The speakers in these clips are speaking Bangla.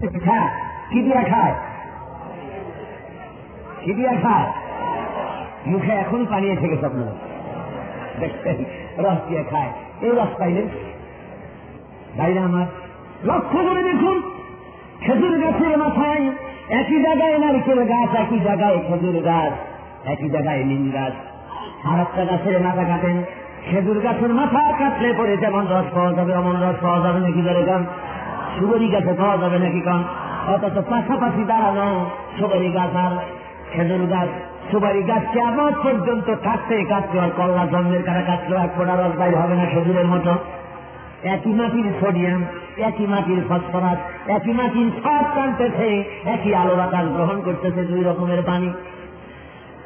হ্যাঁ কি দিয়া খায় কি দিয়া খায় মুখে এখন রস দিয়ে খায়। এই রস পাইলেন আমার লক্ষ্য করে দেখুন। খেজুর গাছের মাথায় একই জায়গায় নারিকেল গাছ, একই জায়গায় খেজুর গাছ, একই জায়গায় নিম গাছ। আর একটা গাছের মাথা কাটেন। খেজুর গাছের মাথা কাটলে পরে যেমন রস পাওয়া যাবে এমন রস পাওয়া যাবে নাকি ধরে গান সুগরি গাছে পাওয়া যাবে নাকি কান? অথচ পাশাপাশি দাঁড়ানো সুগরি গাছ আর খেজুর গাছ। সুপারি গাছকে আবার পর্যন্ত কাটতে কাটতে আর কল্লা জন্মের কারা কাটলেও এক ফোটা রস বাইর হবে না খেজুরের মতো। একই মাটির সোডিয়াম, একই মাটির ফসফরাস, একই মাটির সব টানতেছে একই আলো বাতাস গ্রহণ করতেছে দুই রকমের পানি।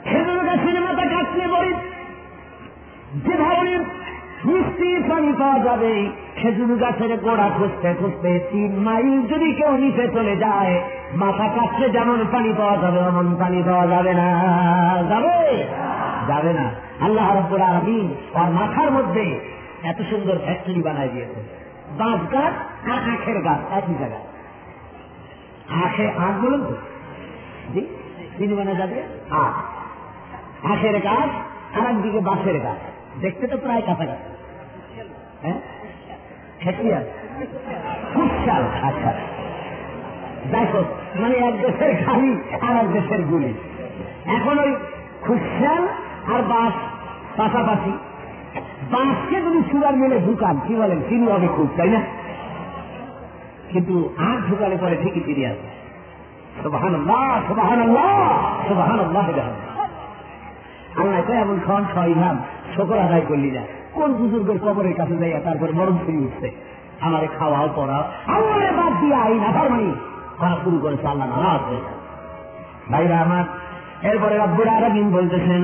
খেজুর গাছের মাথা কাটলে পরে যে ধরনের মিষ্টি পানি পাওয়া যাবে। খেজুর গাছের গোড়া খুঁজতে খুঁজতে তিন মাইল যদি কেউ নিচে চলে যায়, মাথা কাটলে যেমন পানি পাওয়া যাবে এমন পানি পাওয়া যাবে না। যাবে? যাবে না। আল্লাহ রব্বুল আলমিন আর মাথার মধ্যে এত সুন্দর ফ্যাক্টরি বানায় দিয়েছে। বাঁশ গাছ আর আখের গাছ, একই জায়গায়। আখে আখ বলুন তো? চিনি বানা যাবে আখ। আখের গাছ আর একদিকে বাঁশের গাছ। দেখতে তো প্রায় কাছাকাছি হ্যাঁ? খুশাল আচ্ছা। দেখো মানে এক দেশের খালি আর এক দেশের গুলি এখন ওই খুশাল আর বাঁশ পাশাপাশি। বাঁশকে যদি সুগার মিলে ঢুকান, কি বলেন? চিনি হবে খুব তাই না? কিন্তু আর ঢুকালে পরে ঠিকই চিনি আসে সুবাহান সুবাহান সুবাহান আল্লাহ তো এমন খান ছয় শকর আদায় করলি না কোন বুজুর্গের কবরের কাছে যাইয়া তারপর মরণ ফিরে উঠছে আমারে খাওয়াও পড়াও আমার বাদ দিয়ে আইন আবার মানি করা শুরু করেছে আল্লাহ নারাজ হয়েছে ভাইরা আমার এরপরে রব্বুর আরবিন বলতেছেন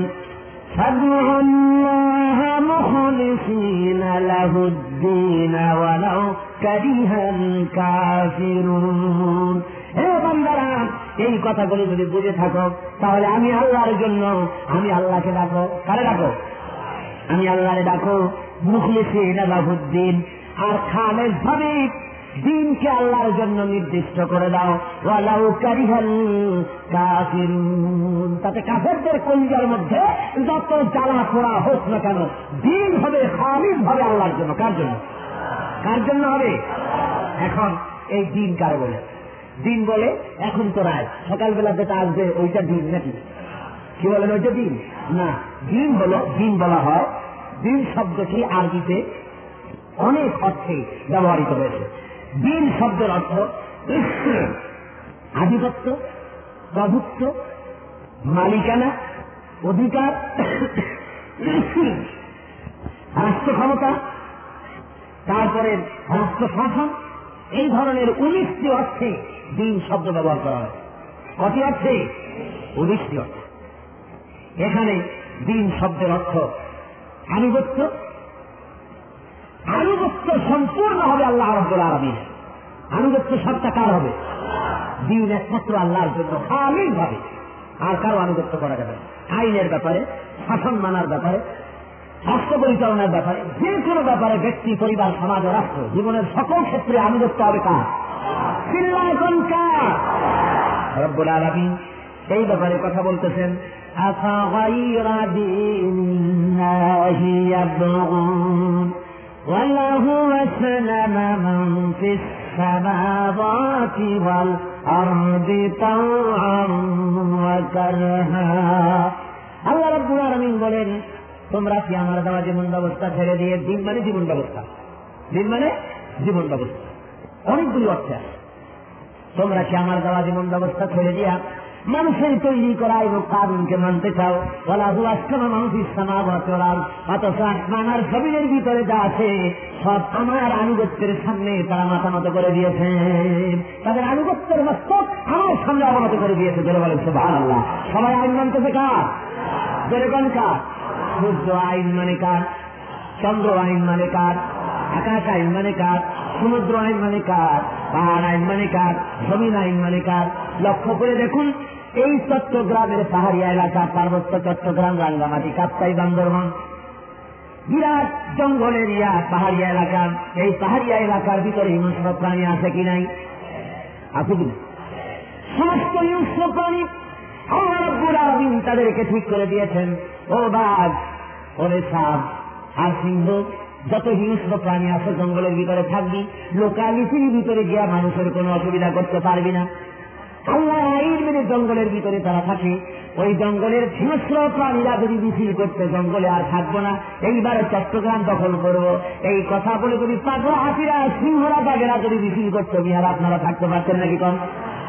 فادعوا الله مخلصين له الدين ولو كره الكافرون হে বান্দারা এই কথাগুলো যদি বুঝে থাকো তাহলে আমি আল্লাহর জন্য আমি আল্লাহকে ডাকো কারে ডাকো আমি আল্লাহরে ডাকো, মুখলিসিন লাহুদ্দিন আর খালেদ ভাবে দিনকে আল্লাহর জন্য নির্দিষ্ট করে দাও। ওয়ালাউ কারিহাল কাফিরুন। তাতে কাফেরদের কলিজার মধ্যে যত জ্বালা পোড়া হোক না কেন, দিন হবে খালিদ হবে আল্লাহর জন্য। কার জন্য? কার জন্য হবে? এখন এই দিন কার বলে? দিন বলে এখন তো রায় সকালবেলা যেটা আসবে, ওইটা দিন নাকি? কি বলেন, ওইটা দিন? না। দিন হলো দিন বলা হয়, দিন শব্দটি আরবিতে অনেক অর্থে ব্যবহৃত হয়েছে। দিন শব্দের অর্থ আধিপত্য, প্রভুত্ব, মালিকানা, অধিকার রাষ্ট্র ক্ষমতা তারপরে রাষ্ট্র শাসন এই ধরনের উনিশটি অর্থে দিন শব্দ ব্যবহার করা হয়। কটি অর্থে? উনিশটি অর্থে। এখানে দিন শব্দের অর্থ আনুগত্য। আনুগত্য সম্পূর্ণ হবে আল্লাহ রব্বুল আলমিন। আনুগত্য সবটা কার হবে? দিন একমাত্র আল্লাহর জন্য খালি ভাবে আর কারও আনুগত্য করা যাবে আইনের ব্যাপারে, শাসন মানার ব্যাপারে রাষ্ট্র পরিচালনার ব্যাপারে, যে কোনো ব্যাপারে ব্যক্তি, পরিবার, সমাজ রাষ্ট্র, জীবনের সকল ক্ষেত্রে আনুগত্য হবে কার? চিল্লায়ন কার? রব্বুল আলমী এই ব্যাপারে কথা বলতেছেন أفغير دين الله يبغون وله أسلم من في السماوات والأرض طوعا وكرها আল্লাহ রব্বুল আলমিন বলেন তোমরা কি আমার দেওয়া জীবন ব্যবস্থা ছেড়ে দিয়ে দিন মানে জীবন ব্যবস্থা দিন মানে জীবন ব্যবস্থা অনেকগুলি অর্থ আছে তোমরা কি আমার দেওয়া জীবন ব্যবস্থা ছেড়ে দিয়া মানুষের তৈরি করা এবং কানুনকে মানতে চাও। বলা হু আসমা মানুষ ইসলামা বচরাল অথচ আসমান জমিনের ভিতরে যা আছে, সব আমার আনুগত্যের সামনে তারা মাথা মতো করে দিয়েছে। তাদের আনুগত্যের মস্তক আমার সামনে অবনত করে দিয়েছে। ধরে বলেন ভালো আল্লাহ সবাই আইন মানতেছে কার ধরে কোন কার? সূর্য আইন মানে কার? চন্দ্র আইন মানে কার? আকাশ আইন মানে কার? সমুদ্র আইন মানে কার? পাহাড় আইন মানে কার? জমিন আইন মানে কার? লক্ষ্য করে দেখুন, এই চট্টগ্রামের পাহাড়িয়া এলাকা, পার্বত্য চট্টগ্রাম রাঙ্গামাটি কাপ্তাই বান্দরবান। বিরাট জঙ্গল এরিয়া পাহাড়িয়া এলাকা। এই পাহাড়িয়া এলাকার ভিতরে হিংস্র প্রাণী আছে কি নাই? আছে কিনা সমস্ত হিংস্র প্রাণী আলামিন তাদেরকে ঠিক করে দিয়েছেন। ও বাঘ ওরে সাপ আর সিংহ, যত হিংস্র প্রাণী আছে জঙ্গলের ভিতরে থাকবি, লোকালিটির ভিতরে গিয়া মানুষের কোনো অসুবিধা করতে পারবি না। আল্লাহ আইন মেনে জঙ্গলের ভিতরে তারা থাকে, ওই জঙ্গলের হিংস্র প্রাণীরা যদি মিছিল করতে জঙ্গলে আর থাকব না, এইবারে চট্টগ্রাম দখল করব। এই কথা বলে যদি পাগলা হাতিরা, সিংহরা বাগেরা যদি মিছিল করতো বিহার আপনারা থাকতে পারতেন নাকি কম?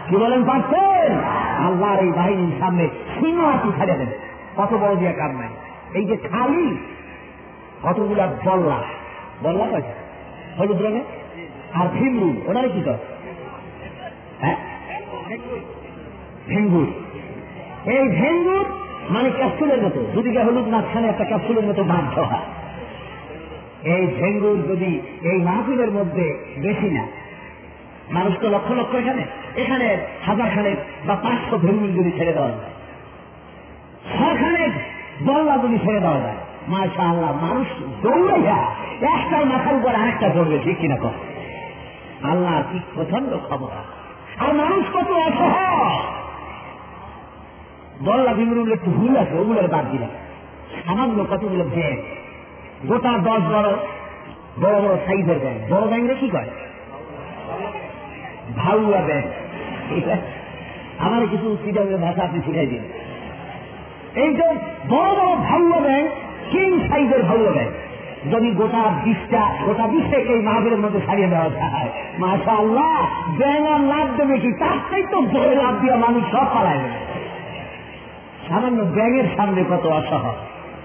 কি বলেন পারছেন আল্লাহর এই বাহিনীর সামনে সিংহ হাতি ছাড়িয়ে দেবে কত বড় দিয়ে কাম নাই। এই যে খালি, কতগুলা বল্লা। বল্লা কয়টা? হলুদ রঙে আর ভিমরু ওনারে কি কর হ্যাঁ? ভেঙ্গুর। এই ভেঙ্গুর মানে ক্যাপসুলের মতো। দুদিকে হলুদ মাঝখানে একটা ক্যাপসুলের মতো বাধ্য হয় এই ভেঙ্গুর যদি এই মাহফিলের মধ্যে বেশি না, মানুষ তো লক্ষ লক্ষ এখানে এখানে হাজার খানেক বা পাঁচশো ভেঙ্গুর যদি ছেড়ে দেওয়া যায় ছখানেক যদি ছেড়ে দেওয়া যায় মাসা আল্লাহ মানুষ দৌড়াইয়া একটার মাথার উপর আরেকটা দৌড়বে, ঠিক কিনা কর আল্লাহ কি প্রচণ্ড ক্ষমতা। আর মানুষ কত অসহায়। দল্লা একটু ভুল আছে ওগুলোর বাদ দিলাম। সামান্য কতগুলো ব্যাগ গোটা দশ বড় বড় বড় সাইজের ব্যাগ বড় ব্যাংকে কি করে? ভাউয়া ব্যাগ আমার কিছু সিডামের ভাষা আপনি শিখাই দিন। এই যে বড় বড় ভাউয়া ব্যাগ কিং সাইজের ভাউয়া ব্যাগ যদি গোটা বিশটা, গোটা বিশটাকে এই মাহবের মধ্যে সারিয়ে দেওয়া যায়। মাসা আল্লাহ ব্যাঙার লাভ দেবে কি? তার তো জোরে লাভ দিয়ে মানুষ সব পালায় সামান্য ব্যাঙের সামনে কত অসহায়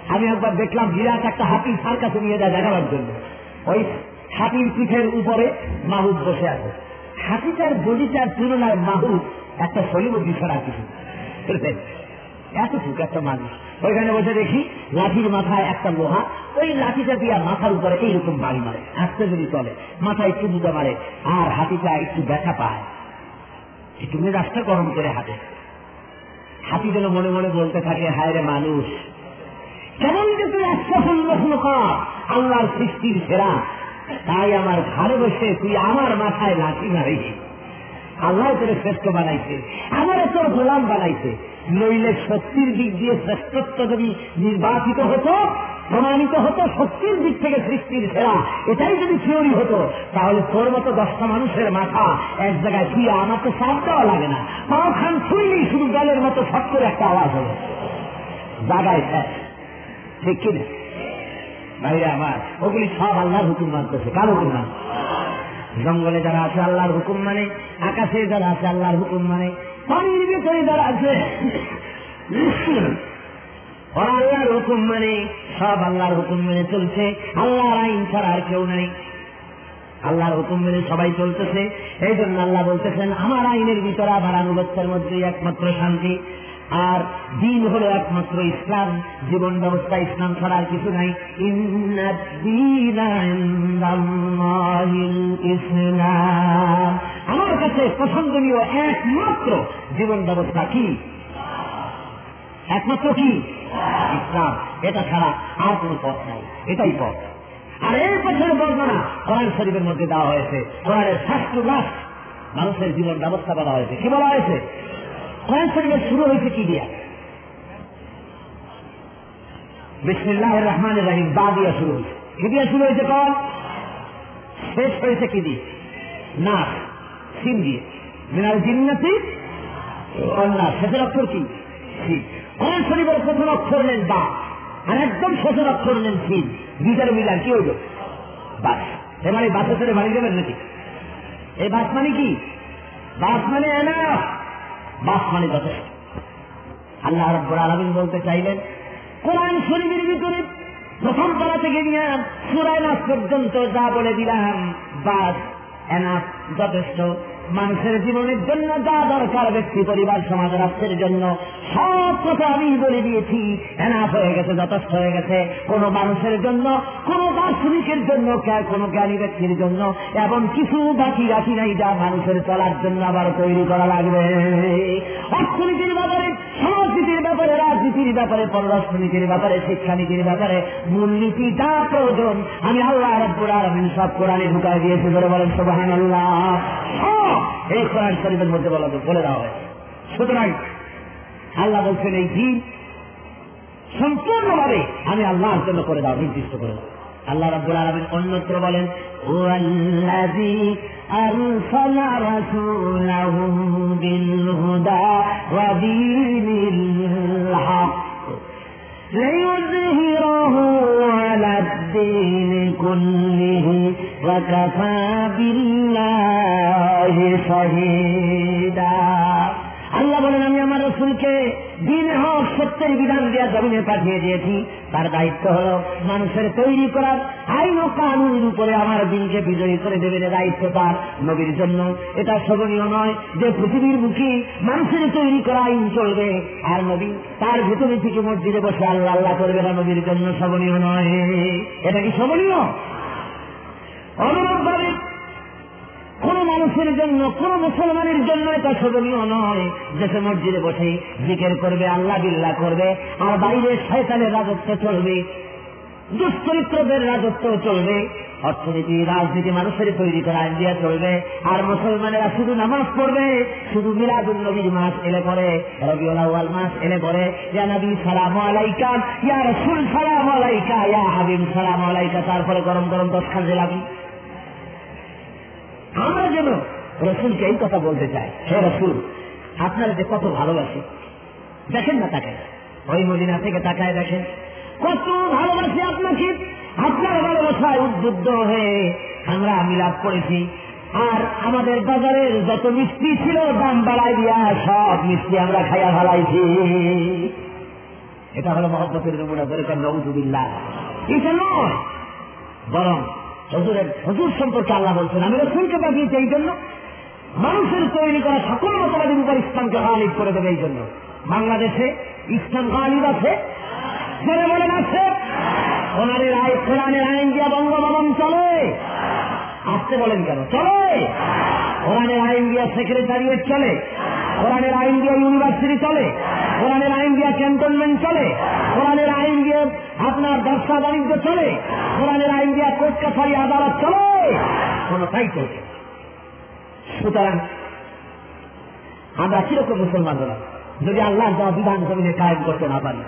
আমি একবার দেখলাম বিরাট একটা হাতি তার কাছে নিয়ে যায় দেখাবার জন্য। ওই হাতির পিঠের উপরে মাহুদ বসে আছে। হাতিটার বডিটার তুলনায় মাহুদ একটা সলিমতি ছাড়া কিছু এতটুকু একটা মানুষ। ওইখানে বসে দেখি লাঠির মাথায় একটা লোহা। ওই লাঠিটা দিয়ে মাথার উপরে এইরকম বাড়ি মারে আস্তে যদি চলে, মাথায় একটু দুটো মারে, আর হাতিটা একটু ব্যথা পায়। একটু মেজাজটা গরম করে হাতে হাতি যেন মনে মনে বলতে থাকে, হায় রে মানুষ, কেমন যে তুই একটা আল্লাহর সৃষ্টির সেরা। তাই আমার ঘরে বসে তুই আমার মাথায় লাঠি মারিস। আল্লাহ করে শ্রেষ্ঠ বানাইছে, আমার তোর গোলাম বানাইছে। নইলে সত্যির দিক দিয়ে শ্রেষ্ঠত্ব যদি নির্বাচিত হতো, প্রমাণিত হতো, সত্যির দিক থেকে সৃষ্টির সেরা, এটাই যদি থিওরি হতো, তাহলে তোর মতো দশটা মানুষের মাথা এক জায়গায় ছুঁয়ে আমার তো সাপ দেওয়া লাগে না। পাও খান ছুঁইলেই শুধু দলের মতো সত্তর একটা আওয়াজ হবে। শেষ ঠিক কিনা? ভাইরা আমার, ওগুলি সব আল্লাহর হুকুম মানতেছে। কার হুকুম মান জঙ্গলে যারা আছে, আল্লাহর হুকুম মানে আকাশে যারা আছে, আল্লাহর হুকুম মানে পানির ভিতরে যারা আছে, আল্লাহর হুকুম মানে সব আল্লাহর হুকুম মেনে চলছে, আল্লাহর আইন ছাড়া আর কেউ নাই। আল্লাহর হুকুম মেনে সবাই চলতেছে এই জন্য আল্লাহ বলতেছেন, আমার আইনের ভিতরে আমার আনুগত্যের মধ্যে একমাত্র শান্তি। আর দিন হলো একমাত্র ইসলাম, জীবন ব্যবস্থা ইসলাম ছাড়া আর কিছু নাই। ইসলাম। আমার কাছে পছন্দনীয় একমাত্র জীবন ব্যবস্থা কি? একমাত্র কি? ইসলাম। এটা ছাড়া আর কোন পথ নাই। এটাই পথ। আর এই পথের বর্ণনা কোরআন শরীফের মধ্যে দেওয়া হয়েছে। কোরআনের শাস্ত্র রাস মানুষের জীবন ব্যবস্থা বলা হয়েছে। কি বলা হয়েছে? কোরআন শুরু হয়েছে কি দিয়া? বিসমিল্লাহ রহমান রাহিম, বা দিয়া শুরু হয়েছে। কি দিয়া শুরু হয়েছে কন? শেষ হয়েছে কি দিয়ে? না সিম দিয়ে। মিনাল জিন্নাতি না শেষের অক্ষর কি? কোরআন শরীফের প্রথম অক্ষর নেন বা? আর একদম শেষের অক্ষর নেন সিম। দুইটার মিলান, কি হইল? বাস। এবার এই বাসে করে বাড়ি যাবেন নাকি? এই বাস মানে কি? বাস মানে এনা বাস মানে যথেষ্ট। আল্লাহ রব্বুর আলমিন বলতে চাইলেন, কোরআন শরীফের ভিতরে প্রথম পাড়া থেকে নিয়ে সুরায় পর্যন্ত যা বলে দিলাম, বাস এনাফ যথেষ্ট। মানুষের জীবনের জন্য যা দরকার ব্যক্তি, পরিবার, সমাজ, রাষ্ট্রের জন্য, সব কথা আমি বলে দিয়েছি। এনাফ হয়ে গেছে, যথেষ্ট হয়ে গেছে। কোন মানুষের জন্য, কোন দার্শনিকের জন্য কোন জ্ঞানী ব্যক্তির জন্য এমন কিছু বাকি রাখি নাই যা মানুষের চলার জন্য আবার তৈরি করা লাগবে। অর্থনীতির ব্যাপারে, সমাজনীতির ব্যাপারে, রাজনীতির ব্যাপারে, পররাষ্ট্রনীতির ব্যাপারে, শিক্ষানীতির ব্যাপারে, মূলনীতি যা প্রয়োজন, আমি আল্লাহ রব্বুর আলমিন সব কোরআনে ঢুকাই দিয়েছি। ধরে বলেন সোবাহান আল্লাহ এই কোরআন শরীফের মধ্যে বলা বলে দেওয়া হয়েছে। সুতরাং আল্লাহ বলছেন, এই দিন সম্পূর্ণভাবে আমি আল্লাহর জন্য করে দাও, নির্দিষ্ট করে দাও। আল্লাহ রাব্বুল আলামিন অন্যত্র বলেন, ওয়াল্লাযী আরসালা রাসূলাহু الدين كله وكفى بالله شهيدا الله بلنا يا رسولك দিন হক সত্যের বিধান দিয়া জমিনে পাঠিয়ে দিয়েছি। তার দায়িত্ব হল মানুষের তৈরি করার। আইন ও কানুনের উপরে আমার দিনকে বিজয়ী করে দেবেন দায়িত্ব তার নবীর জন্য। এটা শোভনীয় নয় যে পৃথিবীর মুখে মানুষের তৈরি করা আইন চলবে। আর নবী তার ভেতরে থেকে মসজিদে বসে আল্লাহ আল্লাহ করবে না নবীর জন্য শোভনীয় নয়। এটা কি শোভনীয়? অনুরূপ ভাবে কোন মানুষের জন্য, কোন মুসলমানের জন্য এটা শোভনীয় নয়। সে মসজিদে বসে জিকের করবে, আল্লাহ বিল্লাহ করবে, আর বাইরে শয়তানের রাজত্ব চলবে দুশ্চরিত্রদের রাজত্ব চলবে, অর্থনীতি, রাজনীতি মানুষের তৈরি করা ইন্ডিয়া চলবে, আর মুসলমানেরা শুধু নামাজ পড়বে, শুধু মিলাদুল নবীর মাস এলে পরে রবিউল মাস এলে পরে ইয়া সালাম আলাইকা, ইয়া রাসূল সালাম আলাইকা, ইয়া হাবিব সালাম আলাইকা, তারপরে গরম গরম দশ খান জেলাবি আমরা যেন রসুলকে এই কথা বলতে চাই হে রসুল, আপনারা যে কত ভালোবাসে, দেখেন না তাকে। ওই মদিনা থেকে তাকায় দেখেন। কত ভালোবাসি আপনাকে। আপনার ভালোবাসায় উদ্বুদ্ধ হয়ে আমরা মিলাপ করেছি। আর আমাদের বাজারের যত মিষ্টি ছিল, দাম বাড়াই দিয়া সব মিষ্টি আমরা খাইয়া ভালাইছি এটা হলো মহব্বতের নমুনা। করে নবুজুবিল্লাহ এটা নয়, বরং হজুরের হজুর সম্পর্কে আল্লাহ বলছেন, আমি রসুলকে পাঠিয়েছি এই জন্য। মানুষের তৈরি করা সকল মতবাদের উপর ইসলামকে গালিব করে দেবে এই জন্য। বাংলাদেশে ইসলাম গালিব আছে? জোরে বলেন আছে আইন কোরআনের আইন দিয়া বঙ্গভবন চলে। আসতে বলেন কেন? চলে। কোরআনের আইন দিয়া সেক্রেটারিয়েট চলে। কোরআনের আইন দিয়া ইউনিভার্সিটি চলে। কোরআনের আইন দিয়া ক্যান্টনমেন্ট চলে। কোরআনের আইন দিয়ে আপনার ব্যবসা বাণিজ্য চলে। কোরআনের আইন দিয়া কোর্ট কাছারি আদালত চলে। কোনটাই চলছে সুতরাং আমরা কীরকম মুসলমান হলাম যদি আল্লাহ দেওয়া বিধান জমিনে কায়েম করতে না পারি,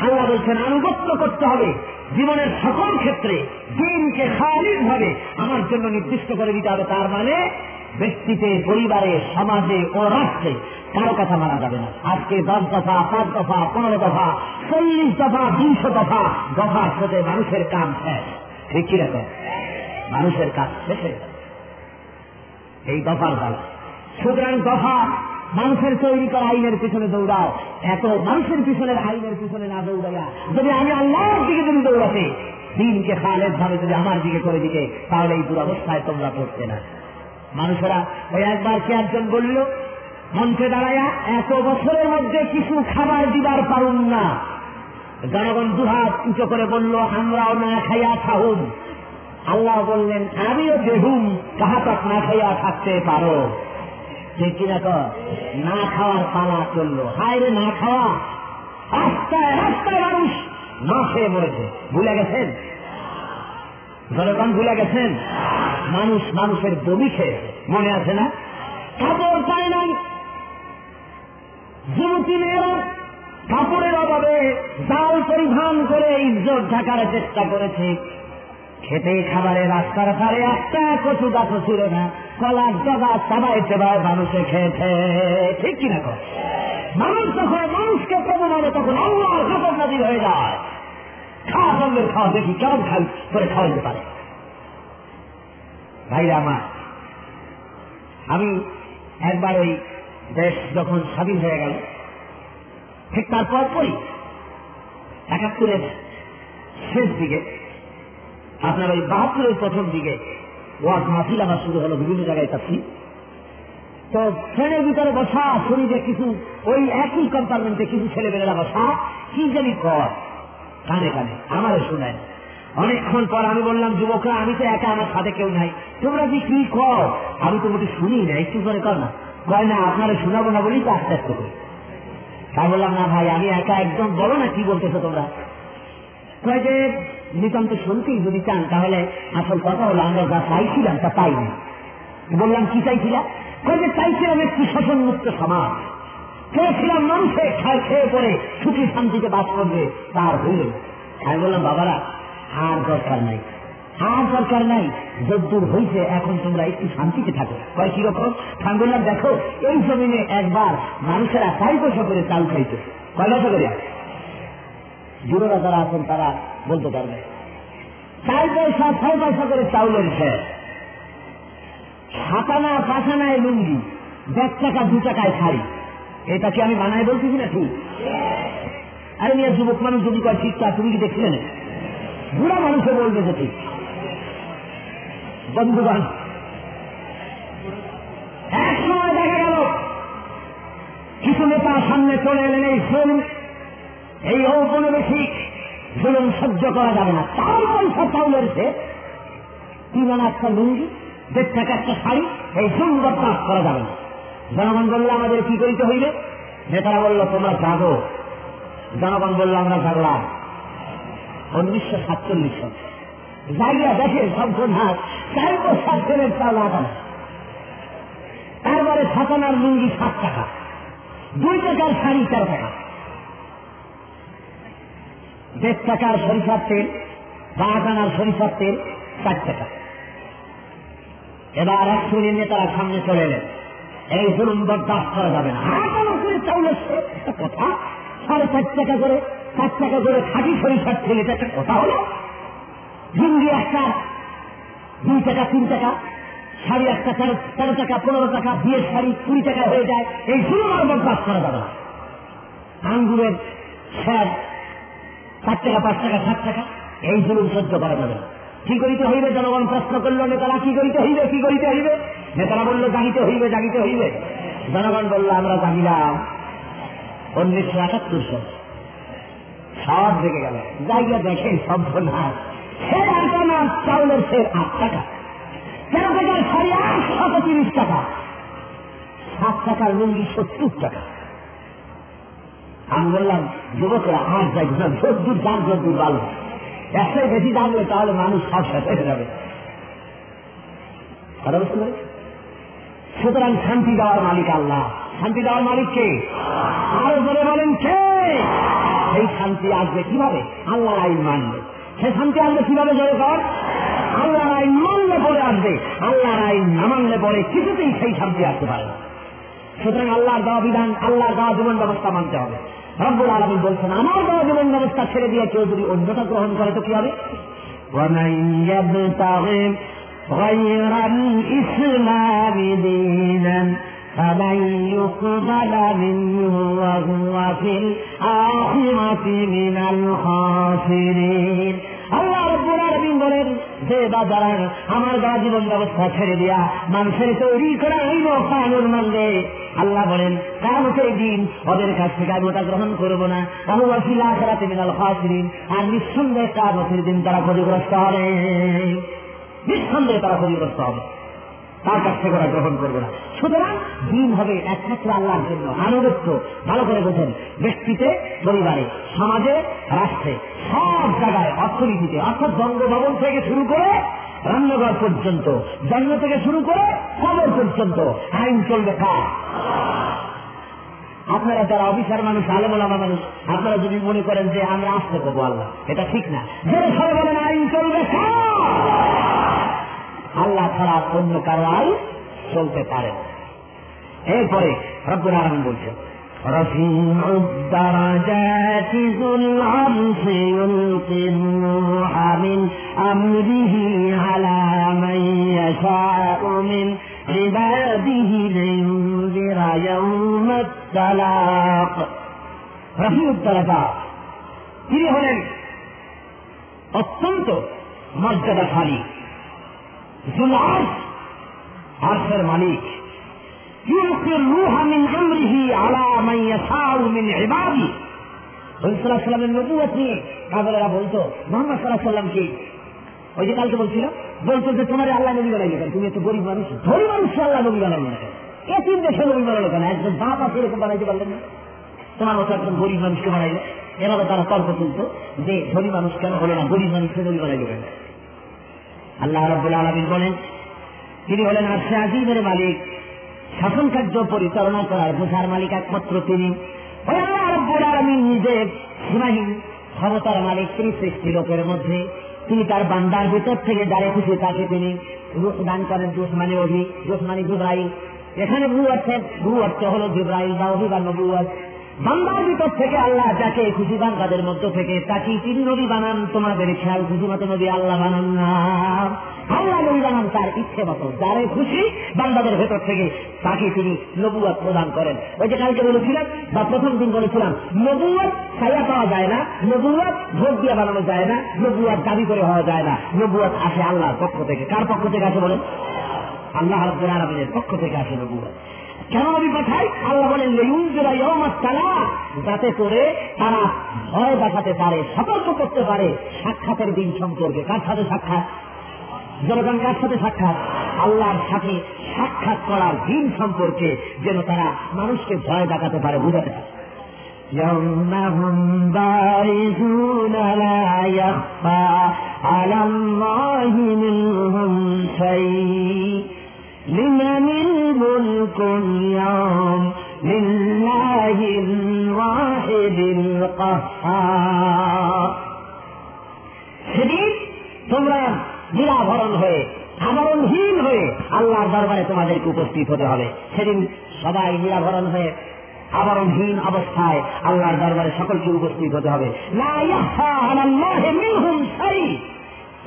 আল্লাহ বলছেন, আনুগত্য করতে হবে। জীবনের সকল ক্ষেত্রে দিনকে খালিদ ভাবে আমার জন্য নির্দিষ্ট করে দিতে হবে। তার মানে ব্যক্তিতে, পরিবারে, সমাজে ও রাষ্ট্রে কারও কথা মানা যাবে না। আজকে দশ দফা, পাঁচ দফা, পনেরো দফা, চল্লিশ দফা, দুইশো দফা দফার সাথে মানুষের কাম শেষ। ঠিক কীরকম মানুষের কাজ শেষ হয়ে যাবে এই দফার দাল। সুতরাং দফা মানুষের তৈরি করা আইনের পিছনে দৌড়াও। এত মানুষের পিছনের আইনের পিছনে না দৌড়াইয়া যদি আমি আল্লাহর দিকে যদি দৌড়াতে, দিনকে খালেদ ভাবে যদি আমার দিকে করে দিকে তাহলে এই দুরবস্থায় তোমরা পড়তে না। মানুষেরা ওই একবার কে একজন বলল, মঞ্চে দাঁড়াইয়া এত বছরের মধ্যে কিছু খাবার দিবার পারুন না। জনগণ দুহাত উঁচু করে বলল, আমরাও না খাইয়া খাহুন আল্লাহ বললেন, আমিও দেহুম কাহাতক না খাইয়া থাকতে পারো। ঠিক কিনা না খাওয়ার পালা চলল। হায় রে, না খাওয়া? রাস্তায় রাস্তায় মানুষ না খেয়ে মরেছে। ভুলে গেছেন? জনগণ ভুলে গেছেন? মানুষ মানুষের বমি খেয়েছে মনে আছে না? কাপড় পায় নাই। যুবতী মেয়েরা কাপড়ের অভাবে জাল পরিধান করে ইজ্জত ঢাকার চেষ্টা করেছে। খেতে খাবারে রাস্তার ধারে একটা কচু গাছও ছিল না। কলার জগা সবাই সেবায় মানুষে খেয়েছে। ঠিক কিনা কর? মানুষ যখন মানুষকে কমন হবে, তখন আল্লাহ কাপড় নাজির হয়ে যায়। খাওয়া সঙ্গে খাওয়া দেখি কেমন খাই করে খাওয়াইতে পারে। ভাইরা আমার, আমি একবার ওই দেশ যখন স্বাধীন হয়ে গেল, ঠিক তারপর পরই একাত্তরের শেষ দিকে, আপনার ওই বাহাত্তরের প্রথম দিকে ওয়াজ মাহফিল আমার শুরু হলো, বিভিন্ন জায়গায় তাচ্ছি তো ট্রেনের ভিতরে বসা শুনি যে কিছু, ওই একই কম্পার্টমেন্টে কিছু ছেলেমেয়েরা বসা, কি জানি কর কানে কানে আমারও শোনায়। অনেকক্ষণ পর আমি বললাম, যুবকরা, আমি তো একা, আমার সাথে কেউ নাই। তোমরা যে কি কর আমি তো মোটে শুনি না একটু করে কর না। কয় না, আপনারা শোনাবো না বলেই তো আস্তে আস্তে করি তাই বললাম, না ভাই, আমি একা, একদম বলো না কি বলতেছো তোমরা। কয় যে, নিতান্ত শুনতেই যদি চান, তাহলে আসল কথা হলো, আমরা যা চাইছিলাম তা পাইনি বললাম, কি চাইছিলাম কবে চাইছিলাম একটি শোষণ মুক্ত সমাজ। চেয়েছিলাম মানুষে খায় খেয়ে পরে সুখী শান্তিতে বাস করবে তার হইল আমি বললাম, বাবারা আর দরকার নাই। আর দরকার নাই যদ্দূর হইছে এখন তোমরা একটু শান্তিতে থাকো। কয় কীরকম বললাম দেখো, এই জমিনে একবার মানুষেরা চাই পয়সা করে চাল খাইতো। কয় পয়সা করে যুবরা যারা আছেন, তারা বলতে পারবে। চার পয়সা, ছয় পয়সা করে চাউলের খেয়ে সাতানা, পাঁচানায় লুঙ্গি দেড় টাকা, দু টাকায় শাড়ি। এটা কি আমি বানায় বলতেছি না ঠিক? আরে মেয়ে, যুবক মানুষ যদি কয়, ঠিক তা তুমি কি দেখছিলে না বুড়া মানুষে বলবে যে ঠিক। বন্ধুগণ, এক সময় দেখা গেল, কিছু নেতা সামনে চলে এলেন, এই শুন, এই ঔপনিবেশিক জুলুম সহ্য করা যাবে না। তার পয়সা চাউলের সে তিন একটা লুঙ্গি, দেড় একটা শাড়ি, এই সুন্দর কাজ করা যাবে না। জনগণ বলল, আমাদের কি করিতে হইবে? নেতারা বলল, তোমরা জাগো। জনগণ বলল, আমরা জাগলাম। উনিশশো সাতচল্লিশ সাল। জায়গা দেখে সর্বনাথ চার বছর ছেলের চাল আদান তারপরে ছাতানার লুঙ্গি সাত টাকা। দুই টাকার শাড়ি চার টাকা। দেড় টাকার সরিষার তেল বা সরিষার তেল চার টাকা। এবার এক শ্রেণির নেতারা সামনে চলে এলেন। এই জুলুম বরদাস্ত করা যাবে না। চাউলের কথা। সাড়ে চার টাকা করে চার টাকা করে খাঁটি সরিষার তেল, এটা একটা কথা হলো। হিন্দি একটা দুই টাকা, তিন টাকা শাড়ি একটা তেরো তেরো টাকা, পনেরো টাকা, বিয়ের শাড়ি কুড়ি টাকা হয়ে যায়। এই জুলুম আর বরদাস্ত করা যাবে না আঙ্গুরের স্যার সাত টাকা, পাঁচ টাকা, সাত টাকা, এই জুলুম সহ্য করা যাবে না। কি করিতে হইবে? জনগণ প্রশ্ন করল, নেতারা কি করিতে হইবে? কি করিতে হইবে? নেতারা বলল, জাগিতে হইবে জাগিতে হইবে। জনগণ বলল, আমরা জাগিলাম। উনিশশো একাত্তর সাল। সব দেখে গেল জায়গা দেখেন চাউলের সে আট টাকা? টাকার আটশত তিরিশ টাকা? সাত টাকার সত্তর টাকা। আমি বললাম, যুবকরা দাম বেশি তাহলে মানুষ সব শেষ হয়ে যাবে। সুতরাং শান্তি দেওয়ার মালিক আল্লাহ। শান্তি দেওয়ার মালিক কে? আরও বলে বলেন কে? সেই শান্তি আসবে কিভাবে আল্লাহর আইন মানবে সে শান্তি আসবে কিভাবে জয় কর আল্লাহর আইন মানলে পরে আসবে আল্লাহর আইন না মানলে পরে কিছুতেই সেই শান্তি আসতে পারে না সুতরাং আল্লাহর দেওয়া বিধান আল্লাহর দেওয়া জীবন ব্যবস্থা মানতে হবে রব্বুল আলমী বলছেন আমার দেওয়া জীবন ব্যবস্থা ছেড়ে দিয়ে কেউ যদি অন্যটা গ্রহণ করে তো কি হবে غير الإسلام دينا فلن يقبل منه وهو في الآخرة من الخاسرين আল্লাহ রব্বুল আলমিন বলেন যে বাজার আমার গা জীবন ব্যবস্থা ছেড়ে দিয়া মানুষের তৈরি করা হইল কানুন মানবে আল্লাহ বলেন কারণ সেই দিন ওদের কাছ থেকে আমি ওটা গ্রহণ করবো না আমি ওয়াসিল আখরাতে মিনাল খাসিরিন আর নিঃসন্দেহে কামতের দিন তারা ক্ষতিগ্রস্ত হবে নিঃসন্দেহে তারা ক্ষতিগ্রস্ত হবে তার কাছ থেকে ওরা গ্রহণ করবে না। সুতরাং দিন হবে একমাত্র আল্লাহর জন্য। আনুগত্য ভালো করে বোঝেন, ব্যক্তিতে, পরিবারে, সমাজে, রাষ্ট্রে, সব জায়গায়, অর্থনীতিতে, অর্থাৎ বঙ্গভবন থেকে শুরু করে রান্নাঘর পর্যন্ত, জন্ম থেকে শুরু করে কবর পর্যন্ত আইন চলবে কার? আপনারা যারা অফিসার মানুষ, আলমোলামা মানুষ, আপনারা যদি মনে করেন যে আমরা আসতে পাবো আল্লাহ, এটা ঠিক না। যে সবাই আইন চলবে আল্লাহ ছাড়া অন্য কারো আইন চলতে পারে না এরপরে রব্বুল আলম বলছেন رفيع الدرجات ذو العرش يلقي الروح من أمره على من يشاء من عباده لينذر يوم التلاق رفيع الدرجات তিনি হলেন অত্যন্ত মর্যাদাশালী জুলাস আর্শের মালিক। তোমার আল্লাহ তুমি গরিব মানুষ আল্লাহ এ না। তোমার মতো একজন গরিব মানুষকে বানাইলে। এভাবে তারা তর্ক তুলতো যে, ধনী মানুষ কেন হলো না? গরিব মানুষকে নবী বানাইলে কেন? আল্লাহ রব্বুল আলমিন বলেন, তিনি হলেন আশে আজিমের মালিক। শাসন কার্য পরিচালনা করার বোঝার মালিক একমাত্র তিনি। আল্লাহ রব্বুল আলামিন নিজে সীমাহীন ক্ষমতার মালিক তিনি সৃষ্টি লোকের মধ্যে। তিনি তার বান্দার ভিতর থেকে যারে খুশি তাকে তিনি রূপ দান করেন দুশ্মানি অভি দুশ্মানি জুব্রাইল। এখানে ভূ অর্থে, ভূ অর্থ হলো জুব্রাইল বা অভি বা নবুয়াত বান্দার ভিতর থেকে আল্লাহ যাকে খুশি পান তাদের মধ্য থেকে তাকে তিনি নবী বানান, তোমাদের খেয়াল খুশি মতো নবী আল্লাহ বানান না। আল্লাহ নবী বানান তার ইচ্ছে মতো। যারে খুশি বান্দাদের ভেতর থেকে তাকে তিনি নবুয়াত প্রদান করেন। ওই যে কালকে বলেছিলাম, বা প্রথম দিন বলেছিলাম নবুয়াত ছায়া পাওয়া যায় না নবুয়াত ভোট দিয়ে বানানো যায় না নবুয়াত দাবি করে হওয়া যায় না নবুয়াত আসে আল্লাহর পক্ষ থেকে। কার পক্ষ থেকে আসে বলেন? আল্লাহ রব্বুল আলমিনের পক্ষ থেকে আসে নবুয়াত কেন নবী পাঠাই আল্লাহ বলেন যাতে করে তারা ভয় দেখাতে পারে সতর্ক করতে পারে সাক্ষাতের দিন সম্পর্কে কার সাথে সাক্ষাৎ জনগণ কার সাথে সাক্ষাৎ আল্লাহর সাথে সাক্ষাৎ করার দিন সম্পর্কে যেন তারা মানুষকে ভয় দেখাতে পারে বুঝাতে পারে يوم هم بارزون لا يخفى على الله منهم شيء لمن الملك اليوم لله الواحد القهار সেদিন তোমরা নিরাভরণ হয়ে আবরণহীন হয়ে আল্লাহর দরবারে তোমাদেরকে উপস্থিত হতে হবে সেদিন সবাই নিরাভরণ হয়ে আবরণহীন অবস্থায় আল্লাহর দরবারে সকলকে উপস্থিত হতে হবে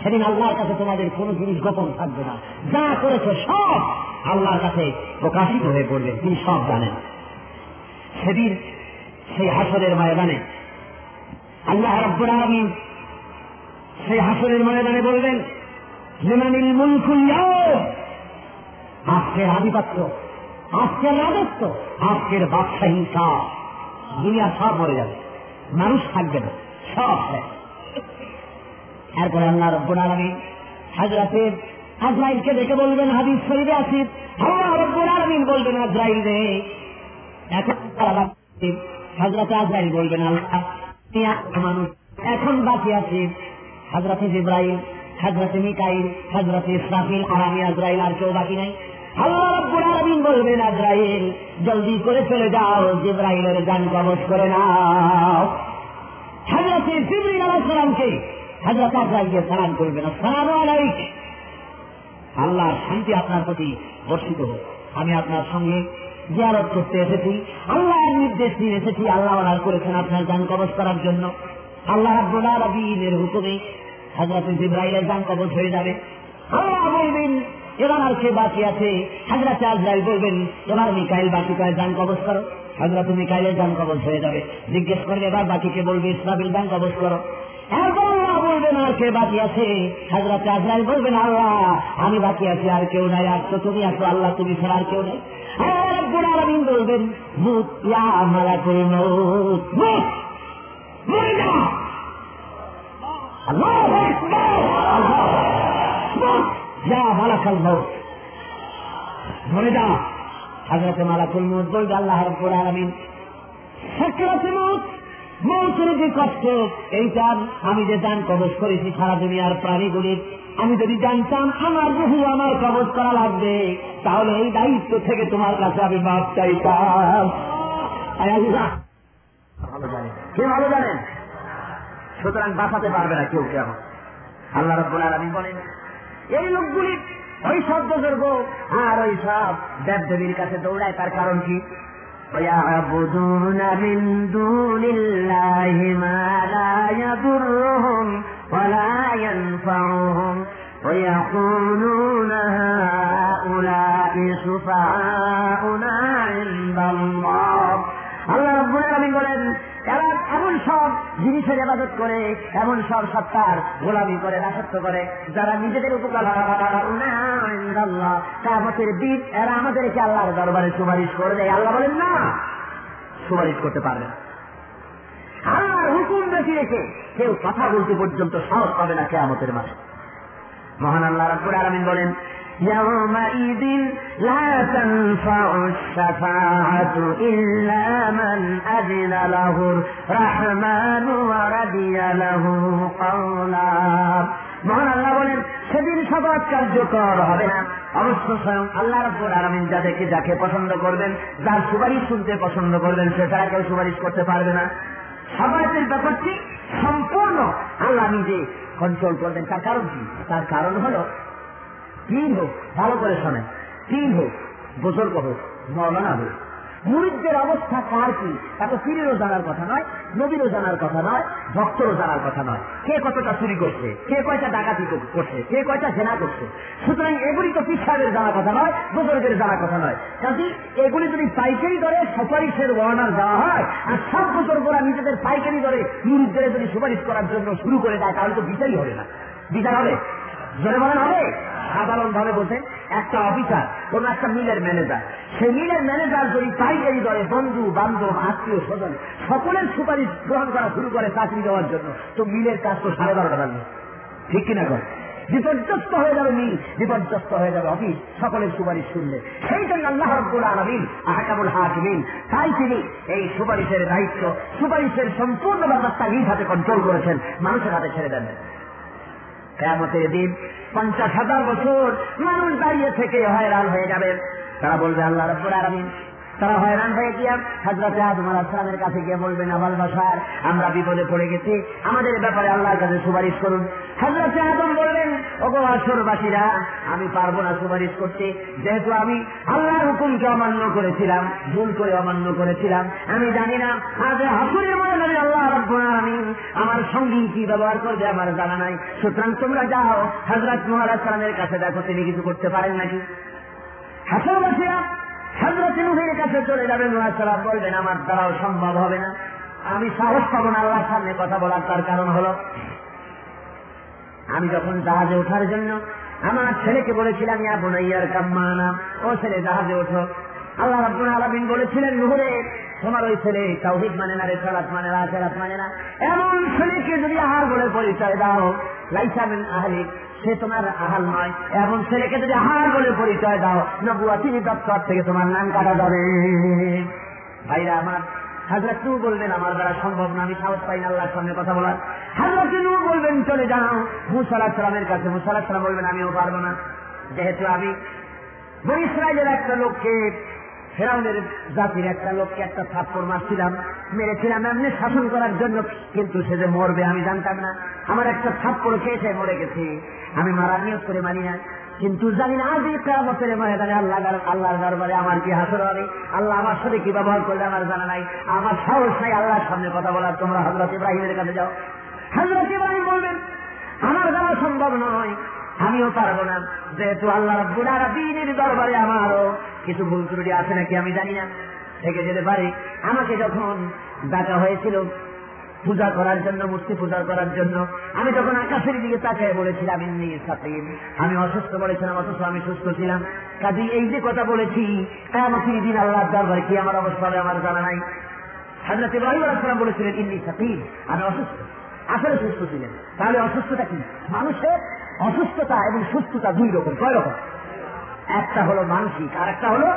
সেদিন আল্লাহর কাছে তোমাদের কোন জিনিস গোপন থাকবে না। যা করেছে সব আল্লাহর কাছে প্রকাশিত হয়ে পড়বে, তিনি সব জানেন। সেদিন সেই হাসরের ময়দানে আল্লাহ রব্বুল আলমিন সেই হাসরের ময়দানে বলবেন লিমানিল মুলকুল আজকের আধিপত্য, আজকের রাজত্ব, আজকের বাদশাহী সব। দুনিয়া সব মরে যাবে, মানুষ থাকবে না, সব এরপরে আল্লাহ রব্বুল আলমী হাজরাতের আজরাইলকে দেখে বলবেন হাদিস শরীরে আসিফ আল্লাহ রব্বুল আলমিন বলবেন, আজরাইল রে। এখন হাজরাতে আজরাইল বলবেন, আল্লাহ মানুষ এখন বাকি আছে। হাজরাতে জিব্রাইল হাজরাতে মিকাইল হাজরাতে ইসরাফিল আর আজরাইল আর কেউ বাকি নাই। আল্লাহ রব্বুল আলামিন বলবেন, আজরাইল, জলদি করে চলে যাও, জিব্রাইলের গান কবজ করে নাও। হাজরাতে জিবরিল আলাইহিস সালামকে হাজরত আজরাইলকে সালাম করবেন আসসালামু আলাইক আল্লাহ শান্তি আপনার প্রতি বর্ষিত হোক। আমি আপনার সঙ্গে জিয়ারত করতে এসেছি, আল্লাহর নির্দেশ নিয়ে এসেছি, আল্লাহ অর্ডার করেছেন আপনার গান কবজ করার জন্য। আল্লাহ আলামিনের হুকুমে হাজরত কবজ হয়ে যাবে। আল্লাহ বলবেন, এবার আর কে বাকি আছে? বলবেন, এবার মিকাইল বাকি কবজ করো। হাজরাতে মিকাইলের গান কবজ হয়ে যাবে। জিজ্ঞেস করবে, এবার বাকিকে বলবে? ইসলামের গান কবজ করো। এরপর আল্লাহ বলবেন আর কে বাকি আছে? হাজরাতে আজরাইল বলবেন, আল্লাহ, আমি বাকি আছি, আর কেউ নাই, আর তো তুমি আছো, আল্লাহ, তুমি ছাড়া আর কেউ নেই। বলবেন মুত ইয়া মালাকুল মউত মুত আল্লাহু মুত যা, মালাকাল মউত। বলবে, আল্লাহ রাব্বুল আলামিন সাকরাতে মউত? মৌতের যে কষ্ট এইটা আমি যে দান কবজ করেছি সারা দুনিয়ার প্রাণীগুলির, আমি যদি জানতাম আমার বহু আমার কবজ করা লাগবে, তাহলে এই দায়িত্ব থেকে তোমার কাছে আমি মাপ চাইতাম। কে ভালো জানেন? সুতরাং বাঁচাতে পারবে না কেউ কেউ। আল্লাহ রব্বুল আলমী বলেন, এই লোকগুলি ওই সব বুজুর্গ আর ওই সব দেব দেবীর কাছে দৌড়ায়, তার কারণ কি? ويعبدون من دون الله ما لا يضرهم ولا ينفعهم ويقولون هؤلاء شفعاؤنا عند الله আল্লাহ রব্বুল আলামিন বলেন এরা এমন সব জিনিসের ইবাদত করে, এমন সব সত্তার গোলামি করে রাসত্ব করে, যারা নিজেদের উপকার কামতের দিন এরা আমাদেরকে আল্লাহর দরবারে সুপারিশ করবে। আল্লাহ বলেন, না, সুপারিশ করতে পারবে আল্লাহর হুকুম বেশি রেখে কেউ কথা বলতে পর্যন্ত সাহস পাবে না কেয়ামতের মাঠে। মহান আল্লাহ রব্বুল আলামিন বলেন يومئذ لا تنفع الشفاعة إلا من أذن له الرحمن ورضي له قولا মহান আল্লাহ বলেন সেদিন শপথ কার্যকর হবে না অবশ্য স্বয়ং আল্লাহ রব্বুল আলমিন যাদেরকে যাকে পছন্দ করবেন যার সুপারিশ শুনতে পছন্দ করবেন সে তারা কেউ সুপারিশ করতে পারবে না সবাইতের ব্যাপারটি সম্পূর্ণ আল্লাহ নিজে কন্ট্রোল করবেন তার কারণ কি তার কারণ হল তিন হোক, ভালো করে শোনেন তিন হোক, বুজুর্গ হোক, মৌলানা হোক। মুরিদদের অবস্থা কার কি? তা তো পীরেরও জানার কথা নয়, নবীরও জানার কথা নয়, ভক্তরও জানার কথা নয়। কে কতটা চুরি করছে? কে কয়টা ডাকাতি করছে? কে কয়টা জেনা করছে? সুতরাং এগুলি তো পিসাবের জানার কথা নয়, বুজুর্গের জানার কথা নয়। কাজে, এগুলি যদি পাইকারি দরে সুপারিশের ওয়ার্নার দেওয়া হয়, আর সব বুজুর্গরা নিজেদের পাইকারি দরে মুরিদদের যদি সুপারিশ করার জন্য শুরু করে দেয়, তাহলে তো বিচারই হবে না। বিচার হবে? বলেন, হবে? সাধারণ ভাবে বলছেন একটা অফিসার কোন একটা মিলের ম্যানেজার সেই মিলের ম্যানেজার যদি পাইকারি দলে বন্ধু, বান্ধব, আত্মীয়, স্বজন, সকলের সুপারিশ গ্রহণ করা শুরু করে চাকরি দেওয়ার জন্য, তো মিলের কাজ তো সাড়ে বারোটা বাজবে। ঠিক কিনা করে বিপর্যস্ত হয়ে যাবে মিল, বিপর্যস্ত হয়ে যাবে অফিস সকলের সুপারিশ শুনলে। সেই জন্য আল্লাহ রব্বুল আলমিন, আহকামুল হাকিমিন, তাই তিনি এই সুপারিশের দায়িত্ব, সুপারিশের সম্পূর্ণ ব্যবস্থা নিজ হাতে কন্ট্রোল করেছেন, মানুষের হাতে ছেড়ে দেন কেমতের দিন পঞ্চাশ হাজার বছর মানুষ দাঁড়িয়ে থেকে হয়রান হয়ে যাবে। তারা বলবে, আল্লাহ রব্বুল আলমিন তারা হয়রান হয়ে গিয়া হাজরতে আদম আলাহামের কাছে গিয়ে বলবেন, আবাল বাসার আমরা বিপদে পড়ে গেছি। আমাদের ব্যাপারে আল্লাহর কাছে সুপারিশ করুন। হাজরতে আদম বলবেন ওগো আসরবাসীরা আমি পারব না সুপারিশ করতে। যেহেতু আমি আল্লাহর হুকুমকে অমান্য করেছিলাম, ভুল করে অমান্য করেছিলাম, আমি জানি না আজ হাসুরের মনে আমি আল্লাহ আলামিন আমার সঙ্গী কি ব্যবহার করবে, আমার জানা নাই। সুতরাং তোমরা যাও হজরত মহারাজ সালামের কাছে দেখো, তিনি কিছু করতে পারেন নাকি? হাসরবাসীরা হজরত নুহের কাছে চলে যাবেন সালাম বলবেন আমার দ্বারাও সম্ভব হবে না। আমি সাহস পাবো না আল্লাহর সামনে কথা বলার, তার কারণ হলো, আমি যখন জাহাজে ওঠার জন্য আমার ছেলেকে বলেছিলাম, ইয়া বোনাইয়ার কাম্মানা, ও ছেলে, জাহাজে ওঠো। আল্লাহ রাব্বুল আলামিন বলেছিলেন, নুহুরে তোমার ওই ছেলে তাওহিদ মানে না রেসালাত মানে না, আখেরাত মানে না। এমন ছেলেকে যদি আহার বলে পরিচয় দাও, লাইসা মিন আহলিক, সে তোমার আহাল নয়। এমন ছেলেকে যদি আহার বলে পরিচয় দাও, নবুয়া তিনি দপ্তর থেকে তোমার নাম কাটা যাবে। ভাইরা আমার, হাজরত নু বলবেন আমার দ্বারা সম্ভব না, আমি সাহস পাই না আল্লাহর সামনে কথা বলার। হাজরত নু বলবেন, চলে যাও। মুসাল্লাহ সালামের কাছে মুসাল্লাহ সালাম বলবেন, আমিও পারব না। যেহেতু আমি ইসরায়েলের একটা লোককে ফেরাউনের জাতির একটা লোককে একটা থাপ্পর মারছিলাম, মেরেছিলাম, এমনি শাসন করার জন্য, কিন্তু সে যে মরবে আমি জানতাম না। আমার একটা থাপ্পড় খেয়েছে, মরে গেছে। আমি মারা নিয়োগ করে মানি না। কিন্তু জানি না, আজ এই কেয়ামতের ময়দানে আল্লাহ আল্লাহর দরবারে আমার কি হাসর হবে? আল্লাহ আমার সাথে কি ব্যবহার করলে আমার জানা নাই। আমার সাহস নাই আল্লাহর সামনে কথা বলার। তোমরা হজরত ইব্রাহিমের কাছে যাও। হজরত ইব্রাহিম বলবেন আমার দ্বারা সম্ভব নয়। আমিও পারব না। যেহেতু আল্লাহ রব্বুল আলামিনের দরবারে আমারও কিছু ভুল ত্রুটি আছে নাকি আমি জানি না। থেকে যেতে পারে। আমাকে যখন ডাকা হয়েছিল পূজা করার জন্য, মূর্তি পূজা করার জন্য, আমি যখন আকাশের দিকে তাকায় বলেছিলাম আমি অসুস্থ বলেছিলাম, অথচ আমি সুস্থ ছিলাম। কাজে, এই যে কথা বলেছি কায়ামতির দিন আল্লাহর দরবারে কি আমার অবস্থা হবে আমার জানা নাই। হাজরত ইব্রাহিম আলাইসালাম বলেছিলেন, ইন্নি সাকিম। আমি অসুস্থ। আসলে সুস্থ ছিলেন। তাহলে অসুস্থতা কি? মানুষের অসুস্থতা এবং সুস্থতা দুই রকম, কয় রকম? একটা হলো মানসিক, আর একটা হলো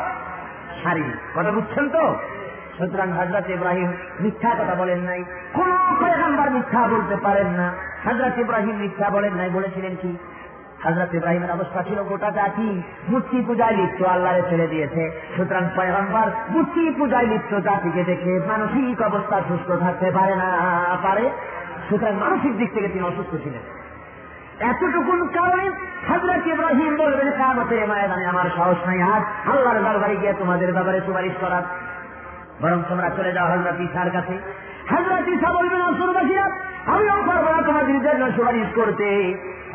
শারীরিক। কথা বুঝছেন তো? সুতরাং হাজরত ইব্রাহিম মিথ্যা কথা বলেন নাই। কোন পয়গাম্বার মিথ্যা বলতে পারেন না। হাজরত ইব্রাহিম মিথ্যা বলেন নাই, বলেছিলেন কি? হাজরত ইব্রাহিমের অবস্থা ছিল গোটা জাতি মূর্তি পূজায় লিপ্ত, আল্লাহরে ছেড়ে দিয়েছে। সুতরাং পয়গম্বর মূর্তি পূজায় লিপ্ত জাতিকে দেখে মানসিক অবস্থা সুস্থ থাকতে পারে না, পারে। সুতরাং মানসিক দিক থেকে তিনি অসুস্থ ছিলেন। এতটুকুন কারণে হাজরত ইব্রাহিম বলবেন কামতে ময়দানে আমার সাহস নাই আজ আল্লাহর দরবারে গিয়ে তোমাদের ব্যাপারে সুপারিশ করার বরং তোমরা চলে যাও হজরত ইসার কাছে হজরত ইসা বলবেন অসুরবাসীরা আমিও পারবো না তোমাদের জন্য সুপারিশ করতে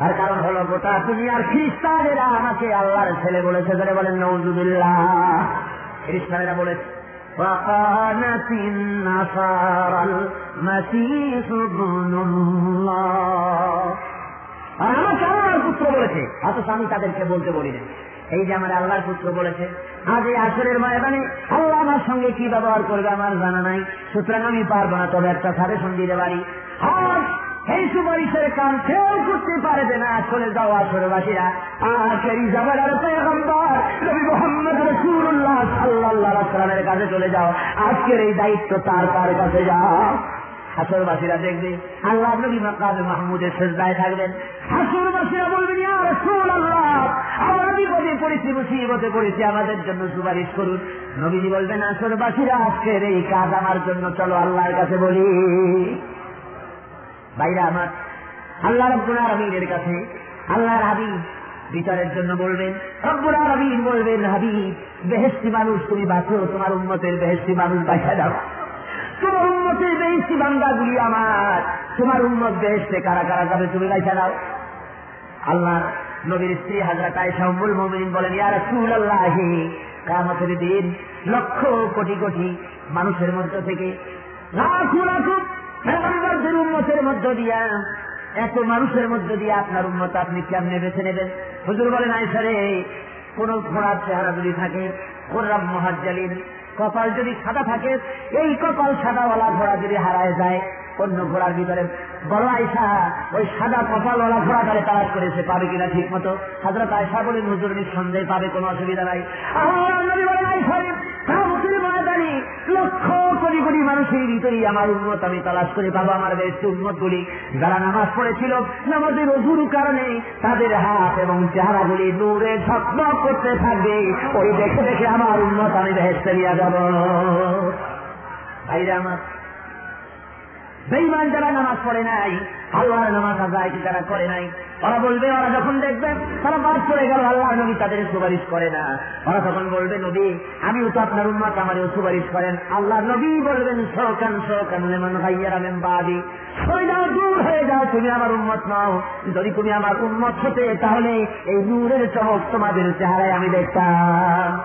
আর কারণ হলো গোটা দুনিয়ার খ্রিস্টানেরা আমাকে আল্লাহর ছেলে বলেছে ধরে বলেন নৌজুবিল্লাহ খ্রিস্টানেরা বলেছে وقالت النصارى المسيح ابن الله আর আমাকে আল্লাহর পুত্র বলেছে, অথচ আমি তাদেরকে বলতে বলি না। এই যে আমার আল্লাহর পুত্র বলেছে, আজ এই আসরের ময়দানে আল্লাহ আমার সঙ্গে কি ব্যবহার করবে আমার জানা নাই, সুতরাং আমি পারব না, তবে একটা সাজেশন দিতে পারি আর এই সুপারিশের কাম কেউ করতে পারবে না আসলে যাও আসরবাসীরা। যাবার আর পেগম্বর নবী মোহাম্মদ রসুল্লাহ সাল্লাহ সাল্লামের কাছে চলে যাও। আজকের এই দায়িত্ব তার তার কাছে যাও। হাসরবাসীরা দেখবে, আল্লাহ নবী মাকাবে মাহমুদের সেজদায় থাকবেন। হাসরবাসীরা বলবেন আমরা বিপদে পড়েছি, মুসিবতে পড়েছি, আমাদের জন্য সুপারিশ করুন। নবীজি বলবেন আজকের এই কাজ আমার জন্য, চলো আল্লাহর কাছে বলি। বাইরে আমার, আল্লাহ রব্বুল আলমিনের কাছে, আল্লাহর হাবিব বিচারের জন্য বলবেন, রব্বুল আলমিন বলবেন, হাবিব বেহেস্তি মানুষ, তুমি বাঁচো, তোমার উন্মতের বেহেস্তি মানুষ বাঁচা দাও। তোমার উন্মতের বেহেস্তি বান্দাগুলি আমার। তোমার উন্মত বেহেস্তে কারা কারা যাবে তুমি বাঁচা দাও আল্লাহ নবীর স্ত্রী হাজরা আয়েশা উম্মুল মুমিনিন বলেন, ইয়া রাসূলুল্লাহি, কিয়ামতের দিন লক্ষ কোটি কোটি মানুষের মধ্য থেকে উন্মতের মধ্য দিয়া, এত মানুষের মধ্য দিয়ে আপনার উন্মত আপনি কেমনে বেছে নেবেন? হুজুর বলেন আইসারে কোন ঘোড়ার চেহারা যদি থাকে কোররাম মহাজ্জালিন কপাল যদি সাদা থাকে, এই কপাল সাদাওয়ালা ঘোড়া যদি হারায় যায়, অন্য ঘোড়ার ভিতরে বড় আয়সা ওই সাদা কপালওয়ালা ঘোড়াটারে তালাশ করেছে পাবে কিনা ঠিক মতো? হাজরত আয়সা বলেন হুজুর সন্দেহ পাবে, কোনো অসুবিধা নাই। লক্ষ কোটি কোটি মানুষের ভিতরেই আমার উন্মত আমি তালাশ করে পাবো আমার বেশ উন্মত গুলি যারা নামাজ পড়েছিল, নামাজের অজুর কারণে তাদের হাত এবং চেহারাগুলি নূরে ঝকমক করতে থাকবে। ওই দেখে দেখে আমার উন্মত আমি বেহেস্তে নিয়ে যাব। ভাইরা আমার বেইমান যারা নামাজ পড়ে নাই আল্লাহর নামাজ আদায় যারা করে নাই? ওরা বলবে, ওরা যখন দেখবে, তারা বাদ পড়ে গেল আল্লাহ নবী তাদের সুপারিশ করে না। ওরা তখন বলবে, নবী, আমিও তো আপনার উন্মাত আমারও সুপারিশ করেন। আল্লাহ নবী বলবেন, শোকান শোকান, লেমন ভাইয়ারা মেম বাদি সরে যাও দূর হয়ে যাও, তুমি আমার উন্মত নাও। যদি তুমি আমার উন্মত হতে, তাহলে এই নূরের চমক তোমাদের চেহারায় আমি দেখতাম।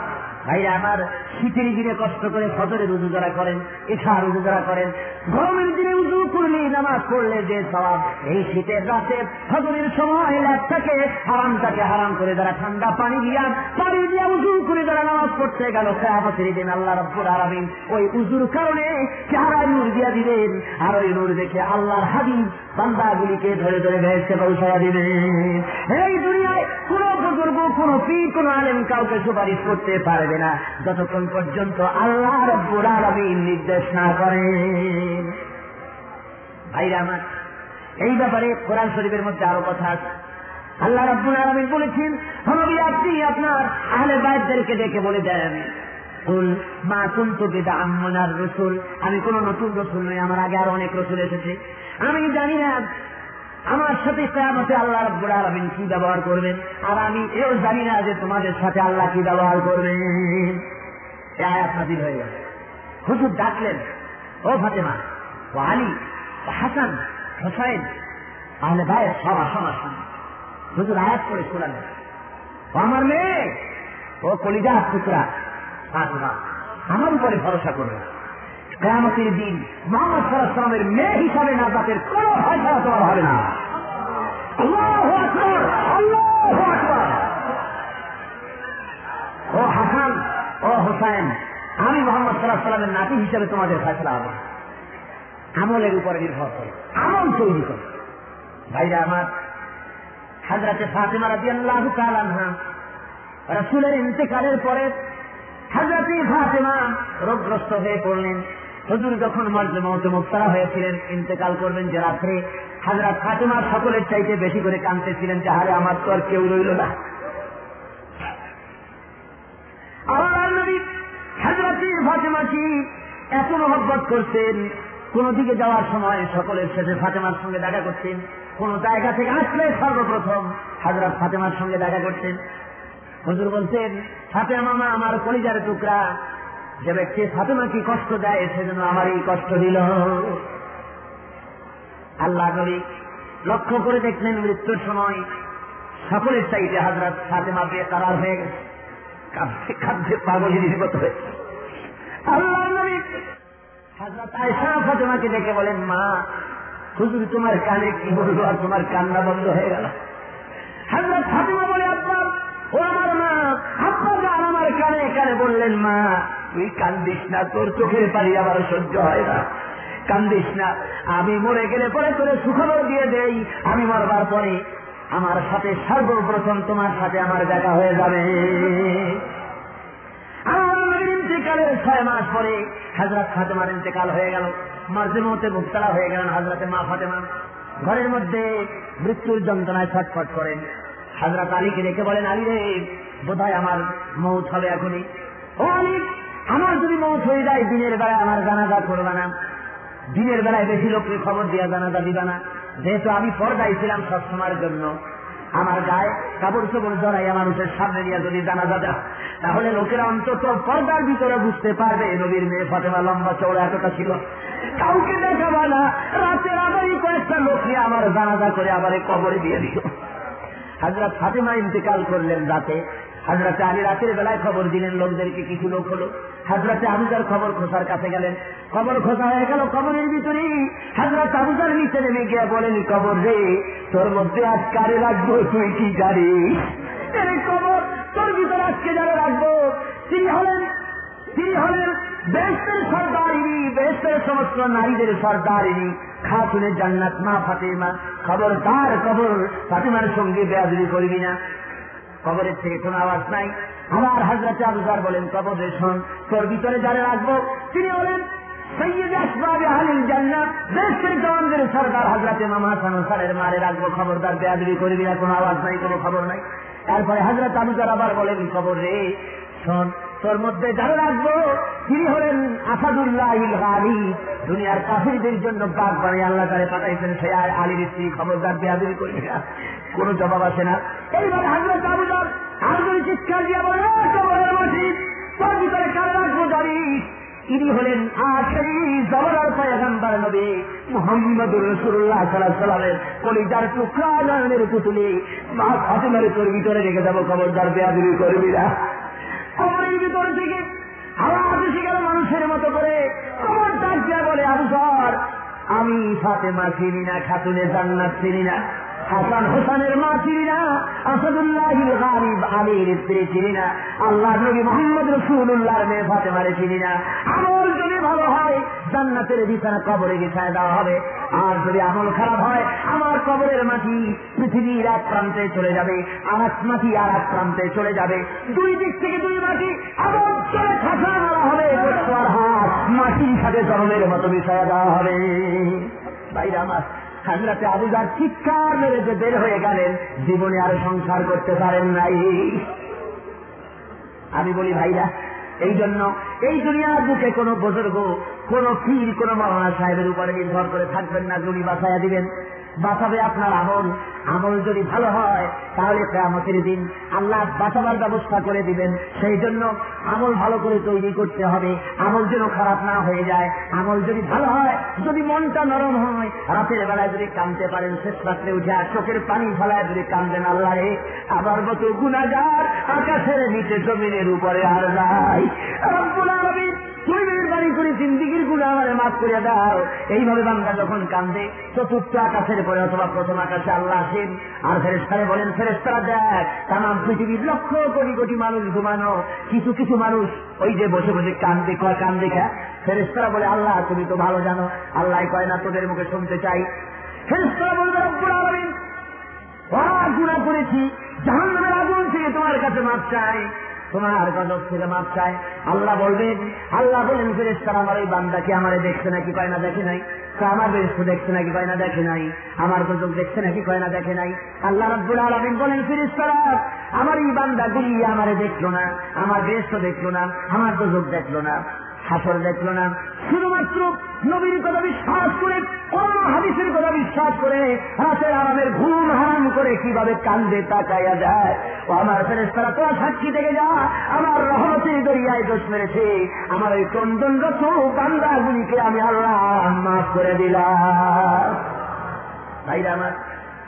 ভাইরা, আমার শীতের দিনে কষ্ট করে ফজরে রুজু যারা করেন এছাড়া রুজু যারা করেন, গরমের দিনে উজু করলে, নামাজ পড়লে যে সবাব এই শীতের রাতে ফজরের সময় ল্যাপটাকে হারামটাকে হারাম করে যারা ঠান্ডা পানি দিয়া পানি দিয়া উজু করে যারা নামাজ পড়তে গেল, কেয়ামতের দিন আল্লাহ রব্বুর আরামিন ওই উজুর কারণে চেহারায় নূর দিয়া দিবেন, আর ওই নূর দেখে আল্লাহর হাবিব বান্দাগুলিকে ধরে ধরে ভেসে পৌঁছায়া দিবেন। এই দুনিয়ায় কোন বুজুর্গ, কোন পীর, কোন আলেম কাউকে সুপারিশ করতে পারবে না। যতক্ষণ পর্যন্ত আল্লাহ রব্বুর আলমীর নির্দেশ না করেন ভাইরা আমার, এই ব্যাপারে কোরআন শরীফের মধ্যে আরও কথা আছে। আল্লাহ রব্বুল আলমী বলেছেন হনবী আপনি আপনার আহলে বাইরদেরকে ডেকে বলে দেন আমি কোন নতুন রসুল নই, আমার আগে আরও অনেক রসুল এসেছে। আমি জানি না আমার সাথে কেয়ামতে আল্লাহ রব্বুল আলমিন কি ব্যবহার করবেন, আর আমি এও জানি না যে তোমাদের সাথে আল্লাহ কি ব্যবহার করবেন। এ আয়াত নাজিল হয়ে গেল। হুজুর ডাকলেন, ও ফাতেমা, ও আলী, ও হাসান, হোসাইন, তাহলে ভাই সব আসন আসুন। হুজুর আয়াত করে শোনালেন, ও আমার মেয়ে, ও কলিজা টুকরা আমার উপরে ভরসা করবে কেয়ামতের দিন মোহাম্মদ সাল্লামের মেয়ে হিসাবে না জাতের কোন ভয় ছাড়া তোমার হবে না। ও হাসান ও হোসাইন, আমি মোহাম্মদ সাল্লাহ সাল্লামের নাতি হিসাবে তোমাদের ফেসলা হবে আমলের উপরে নির্ভর করে, আমল তৈরি করে। ভাইরা আমার হাজরাতে ফাতেমা রাজি আল্লাহ আনহা, রসুলের ইন্তেকালের পরে হাজরাতে ফাতেমা রোগগ্রস্ত হয়ে পড়লেন। হুজুর যখন মর্যাদা মুক্তারা হয়েছিলেন, ইন্তেকাল করবেন যে রাত্রে হাজরাত ফাতেমা সকলের চাইতে বেশি করে কাঁদতেছিলেন যে হারে আমার তো আর কেউ রইল না। আমার নবী হাজরাতে ফাতেমা কি এত মহব্বত করছেন, কোন দিকে যাওয়ার সময় সকলের শেষে ফাতেমার সঙ্গে দেখা করতেন কোন জায়গা থেকে আসলে সর্বপ্রথম হাজরাত ফাতেমার সঙ্গে দেখা করতেন হুজুর বলছেন, ফাতেমা মামা আমার কলিজার টুকরা, যে ব্যক্তি ফাতেমা কি কষ্ট দেয় সেজন্য আমার এই কষ্ট দিল। আল্লাহ নবী লক্ষ্য করে দেখলেন মৃত্যুর সময় সকলের চাইতে হাজরাত ফাতেমা পেয়ে তারার হয়ে গেছে। কাঁদতে কাঁদতে পাগলের মতো আল্লাহ নবী ফাতেমাকে ডেকে বলেন, মা, হুজুর, তোমার কানে কি বলল আর তোমার কান্না বন্ধ হয়ে গেল? হাজরাত ফাতেমা বলে, আব্বা, ও আমার মা, আব্বা আমার কানে কানে বললেন, মা, তুই কান্দিস না, তোর চোখের পানি আবার সহ্য হয় না। কান্দিস না, আমি মরে গেলে পরে তোরে সুখবর দিয়ে দেই, আমি মরবার পরে আমার সাথে সর্বপ্রথম তোমার সাথে আমার দেখা হয়ে যাবে। আমার ইন্তেকালের ছয় মাস পরে হাজরত ফাতেমার ইন্তেকাল হয়ে গেল। হয়ে গেলেন হাজরতে মা ফাতেমা। ঘরের মধ্যে মৃত্যুর যন্ত্রণায় ছটফট করেন। হাজরত আলীকে রেখে বলেন, আলী রে আমার মৌত হবে এখনই। ও আলী, আমার যদি মৌত হয়ে যায়, দিনের বেলায় আমার জানাজা করবে না। দিনের বেলায় বেশি লোককে খবর দিয়া জানাজা দিবা না। যেহেতু আমি পর্দায় ছিলাম সবসময়ের জন্য। আমার গায়ে কাপড় চোপড় জড়াই মানুষের সামনে নিয়ে যদি জানাজা দেয় তাহলে লোকেরা অন্তত পর্দার ভিতরে বুঝতে পারবে নবীর মেয়ে ফাতেমা লম্বা চৌড়া এতটা ছিল। কাউকে দেখাবা না, রাতের আবারই কয়েকটা লোক নিয়ে আমার জানাজা করে আবার কবরে দিয়ে দিল। হাজরত ফাতেমা ইন্তেকাল করলেন রাতে। হাজরাতে আমি রাতের বেলায় খবর দিলেন, লোকদেরকে কিছু লোক হলো? হাজরাতে আবুজার খবর খোসার কাছে গেলেন। খবর খোসা হয়ে গেল কবরের ভিতরে হাজরাত আবুজার নিচে নেমে গিয়ে বলেন কবর রে, তোর মধ্যে আজ কারে রাখব, তুই কি জানিস? কবর তোর ভিতরে আজকে যারা রাখব? তিনি হলেন তিনি হলেন বেস্তের সর্দারিনী বেস্তের সমস্ত নারীদের সর্দারিনী। খাতুনে জান্নাত মা ফাতেমা। খবর তার কবর ফাতেমার সঙ্গে বেয়াদুরি করবি না। কবরের থেকে কোনো আওয়াজ নাই। আমার হাজরাতে আবুজার বলেন, কবরে শোন, তোর ভিতরে যারা রাখব তিনি বলেন সরকার হাজরাতে মামা মারে রাখব, খবরদার বেয়াদি করবি না, কোনো আওয়াজ নাই, কোনো খবর নাই। তারপরে হাজরত আবুজার আবার বলেন খবর রে, শোন তোর মধ্যে যারা রাখব, তিনি হলেন আসাদুল্লাহ দুনিয়ার কাফিরদের জন্য বাঘ বানিয়ে আল্লাহ তারে পাঠাইছেন। সে আর আলীর স্ত্রী খবরদার বেয়াদুরি করবি না। কোন জবাব আসে না। এইবার আবুজার আর যদি চিৎকার দিয়ে বলে মসজিদ, তোর ভিতরে কারা রাখব ইনি হলেন আখেরি জবরার নবী কলিজার টুকরা পুতুলি। মা ফাতেমার তোর ভিতরে রেখে যাব, খবরদার বেয়াদুরি করবি না। কবরের ভিতর থেকে হাওয়া এসে গেল মানুষের মতো করে। কবর ডাক বলে, আবু আমি ফাতেমা চিনি না, খাতুনে জান্নাত চিনি না। হাসান হোসানের মা চিনি না আসাদুল্লাহ গারিব আলীর স্ত্রী চিনি না আল্লাহ নবী মোহাম্মদ রসুল্লাহর মেয়ে ফাতেমারে চিনি না। আমল যদি ভালো হয়, জান্নাতের বিছানা কবরে বিছায় দেওয়া হবে। আর যদি আমল খারাপ হয়, আমার কবরের মাটি পৃথিবীর এক প্রান্তে চলে যাবে আর এক মাটি আর এক প্রান্তে চলে যাবে। দুই দিক থেকে দুই মাটি আবার চলে খাসা মারা হবে হাত মাটির সাথে জন্মের মতো বিষয় দেওয়া হবে। বাইরে আমার হাজরাতে আবুজার চিৎকার মেরে যে বের হয়ে গেলেন, জীবনে আর সংসার করতে পারেন নাই। আমি বলি, ভাইরা, এই জন্য এই দুনিয়ার বুকে কোন বুজুর্গ, কোন পীর, কোন মাওলানা সাহেবের উপরে নির্ভর করে থাকবেন না, গুলি বাঁচাইয়া দিবেন। বাঁচাবে আপনার আমল। আমল যদি ভালো হয়, তাহলে কেয়ামতের দিন আল্লাহ বাঁচাবার ব্যবস্থা করে দিবেন। সেই জন্য আমল ভালো করে তৈরি করতে হবে। আমল যেন খারাপ না হয়ে যায়। আমল যদি ভালো হয়, যদি মনটা নরম হয়, রাতের বেলায় যদি কামতে পারেন, শেষ রাত্রে উঠে আর চোখের পানি ফেলায় যদি কামদেন আল্লাহ রে আবার মতো গুণাগার আকাশের নিচে জমিনের উপরে আর আলামিন, তুই মেহরবানি করে জিন্দিগির গুণা আমারে মাফ করে দাও। এইভাবে বান্দা যখন কান্দে চতুর্থ আকাশের পরে অথবা প্রথম আকাশে আল্লাহ আসেন। আর ফেরেস্তারে বলেন ফেরেস্তারা দেখ তাম পৃথিবীর লক্ষ কোটি কোটি মানুষ ঘুমানো। কিছু কিছু মানুষ ওই যে বসে বসে কান্দে কয় কান দেখা ফেরেস্তারা বলে, আল্লাহ, তুমি তো ভালো জানো। আল্লাহ কয় না তোদের মুখে শুনতে চাই। ফেরেস্তারা বলবে, রব্বুল আলামিন গুণা করেছি। জাহান্নামের আগুন থেকে তোমার কাছে মাপ চাই। তোমার গজব ছেলে মাপ চায় আল্লাহ বলবেন আল্লাহ বলেন ফেরেস্তার আমার এই বান্দাকে আমারে দেখছে নাকি, কয় না দেখে নাই? আমার বেশ দেখছে নাকি, কয় না দেখে নাই? আমার গজব দেখছে নাকি, কয় না দেখে নাই? আল্লাহ রব্বুল আলমিন বলেন ফিরিস আমার এই বান্দা গুলি আমারে দেখল না, আমার বেশ দেখল না, আমার গজব দেখল না। হাসর দেখল না। শুধুমাত্র নবীর কথা বিশ্বাস করে কোন হাদিসের কথা বিশ্বাস করে রাতের আরামের ঘুম হারাম করে কীভাবে কান্দে তাকাইয়া যায়। ও আমার ফেরেস্তারা তোরা সাক্ষী থেকে যা, আমার রহমতের দরিয়ায় দোষ মেরেছে। আমার ওই ক্রন্দনরত বান্দাগুলিকে আমি আল্লাহ মাফ করে দিলাম। ভাইরা আমার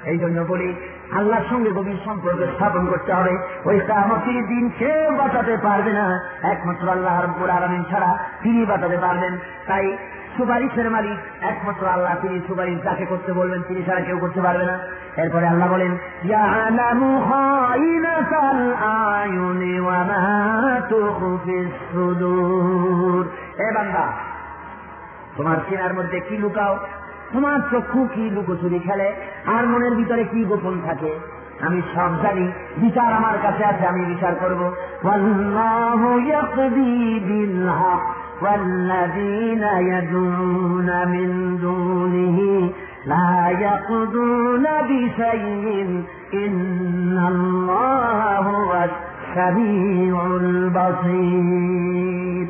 এই জন্য বলি, আল্লাহর সঙ্গে গভীর সম্পর্ক স্থাপন করতে হবে। ওই কামতির দিন কেউ বাঁচাতে পারবে না। একমাত্র আল্লাহ আলমিন ছাড়া তিনি বাঁচাতে পারবেন। তাই সুপারিশের মালিক, একমাত্র আল্লাহ তিনি সুপারিশ যাকে করতে বলবেন, তিনি ছাড়া কেউ করতে পারবে না। এরপরে আল্লাহ বলেন এ তোমার চেনার মধ্যে কি লুকাও? তোমার চক্ষু কি লুকোচুরি খেলে আর মনের ভিতরে কি গোপন থাকে আমি সব জানি বিচার আমার কাছে আছে আমি বিচার করব والله يقضي بالحق والذين يدعون من دونه لا يقضون بشيء إن الله هو السميع البصير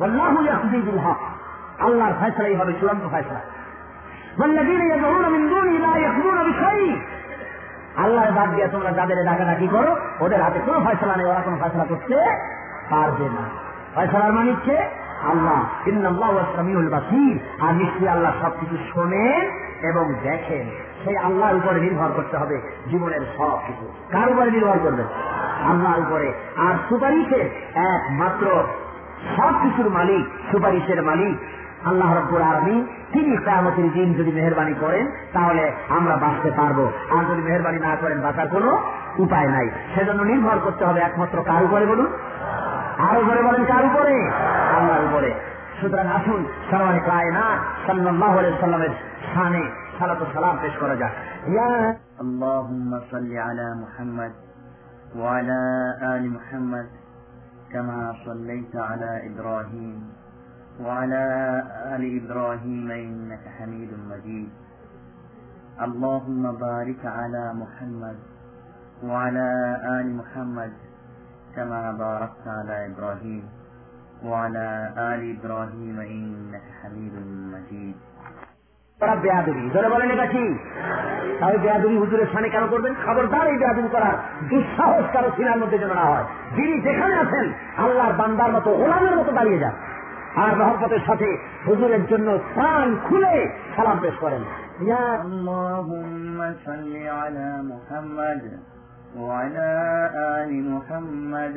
والله يقضي بالحق আল্লাহর ফেসলাই হবে, চূড়ান্ত ফেসলা বাদ দিয়ে তোমরা যাদের ডাকাডাকি করো, ওদের হাতে কোনো ফয়সলা নেই, ওরা কোনো ফয়সলা করতে পারবে না। ফয়সলার মানে আর নিশ্চয়ই আল্লাহ সবকিছু শোনেন এবং দেখেন। সেই আল্লাহর উপরে নির্ভর করতে হবে জীবনের সব কিছু কার উপরে নির্ভর করবে? আল্লাহর উপরে। আর সুপারিশের একমাত্র সব কিছুর মালিক, সুপারিশের মালিক আল্লাহ রব্বুল আলমী তিনি কামতের দিন যদি মেহরবানি করেন তাহলে আমরা বাঁচতে পারবো আর যদি মেহরবানি না করেন বাঁচার কোনো উপায় নাই সেজন্য নির্ভর করতে হবে একমাত্র কার উপরে বলুন আর উপরে বলেন কার উপরে আল্লাহর উপরে সুতরাং আসুন সালামানি কায়না সাল্লাহ সাল্লামের স্থানে সালাত সালাম পেশ করা যাক اللهم صل على محمد وعلى آل محمد كما صليت على إبراهيم وعلى آل إبراهيم إنك حميد مجيد اللهم بارك على محمد وعلى آل محمد كما باركت على إبراهيم وعلى آل إبراهيم إنك حميد مجيد তারা বেয়াদুরি ধরে বলেন এটা কি তাই বেয়াদুরি হুজুরের সামনে কেন করবেন খবরদার এই বেয়াদুরি করার দুঃসাহস কারো সিনার মধ্যে যেন না হয় যিনি যেখানে আছেন আল্লাহর বান্দার মতো ওলামের মতো দাঁড়িয়ে যান আর মহব্বতের সাথে হুজুরের জন্য প্রাণ খুলে সালাম পেশ করেন ইয়া اللهم صل على محمد وعلى آل محمد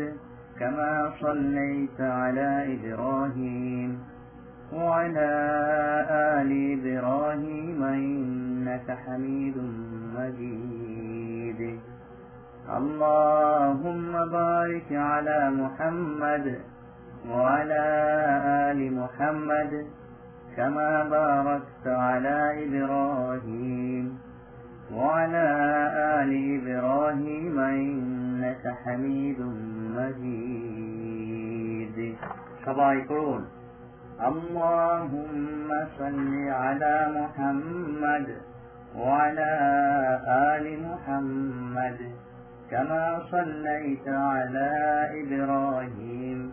كما صليت على إبراهيم وعلى آل إبراهيم إنك حميد مجيد اللهم بارك على محمد وعلى آل محمد كما باركت على إبراهيم وعلى آل إبراهيم إنك حميد مجيد. شبايكون اللهم صل على محمد وعلى آل محمد كما صليت على إبراهيم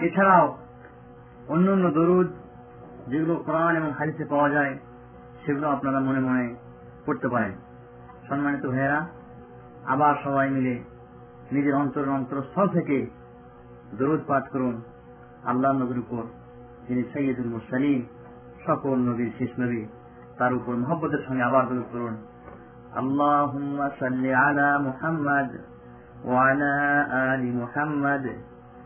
এছাড়াও অন্য অন্য দরুদ যেগুলো কোরআন এবং হাদিসে পাওয়া যায় সেগুলো আপনারা মনে মনে পড়তে পারেন সম্মানিত ভাইয়েরা আবার সবাই মিলে নিজের অন্তর অন্তরস্থল থেকে দরুদ পাঠ করুন আল্লাহ নবীর উপর যিনি সৈয়দুল মুরসালিম সকল নবীর শেষ নবী তার উপর মোহব্বতের সঙ্গে আবার দরুদ করুন اللهم صل على محمد وعلى آل محمد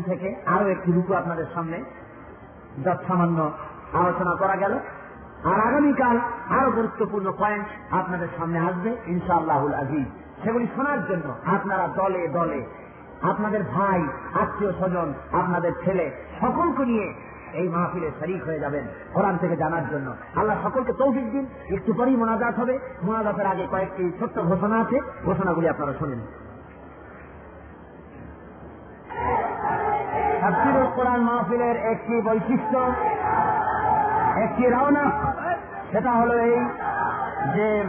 থেকে আরও একটি রুকু আপনাদের সামনে যৎসামান্য আলোচনা করা গেল। আর আগামীকাল আরও গুরুত্বপূর্ণ পয়েন্ট আপনাদের সামনে আসবে, ইনশাআল্লাহুল আজিজ। সেগুলি শোনার জন্য আপনারা দলে দলে, আপনাদের ভাই, আত্মীয় স্বজন, আপনাদের ছেলে, সকলকে নিয়ে এই মাহফিলে শরিক হয়ে যাবেন কোরআন থেকে জানার জন্য। আল্লাহ সকলকে তৌফিক দিন। একটু পরেই মোনাজাত হবে। মোনাজাতের আগে কয়েকটি ছোট্ট ঘোষণা আছে। ঘোষণাগুলি আপনারা শুনেন। তাফসিরুল কোরআন মাহফিলের একটি বৈশিষ্ট্য, একটি রওনা, সেটা হলো এই যে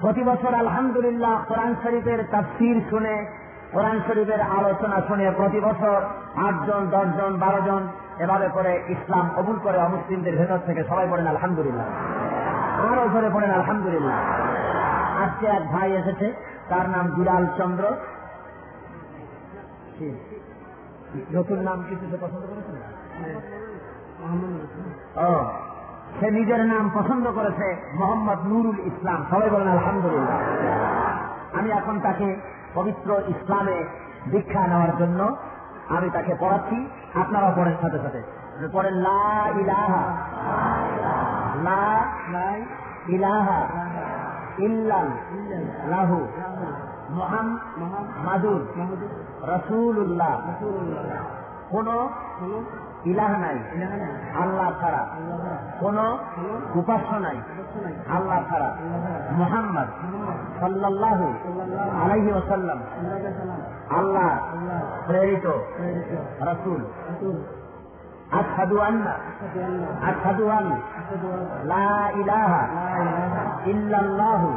প্রতি বছর আলহামদুলিল্লাহ কোরআন শরীফের তাফসির শুনে, কোরআন শরীফের আলোচনা শুনে প্রতি বছর আটজন, দশজন বারো জন এভাবে করে ইসলাম কবুল করে অমুসলিমদের ভেতর থেকে সবাই পড়েন আলহামদুলিল্লাহ। আরও ধরে পড়েন আলহামদুলিল্লাহ। আজকে এক ভাই এসেছে, তার নাম বিলাল চন্দ্র? নতুন নাম কিছু সে পছন্দ করেছেন ও সে নিজের নাম পছন্দ করেছে মোহাম্মদ নুরুল ইসলাম। সবাই বলেন আলহামদুলিল্লাহ। আমি এখন তাকে পবিত্র ইসলামে দীক্ষা নেওয়ার জন্য আমি তাকে পড়াচ্ছি। আপনারা পড়েন সাথে সাথে। পড়েন লা ইলাহা লা ইলাহা ইল্লাল মোহাম্মদুর রসুল্লাহ কোন ইলাহ নাই। আল্লাহ ছাড়া। কোন উপাস্য নাই। আল্লাহ ছাড়া। মোহাম্মদ সাল্লাল্লাহু আলাইহি ওয়াসাল্লাম। আল্লাহ প্রেরিত। রসুল। আন্না, আশহাদু আন, লা ইলাহা ইল্লাল্লাহু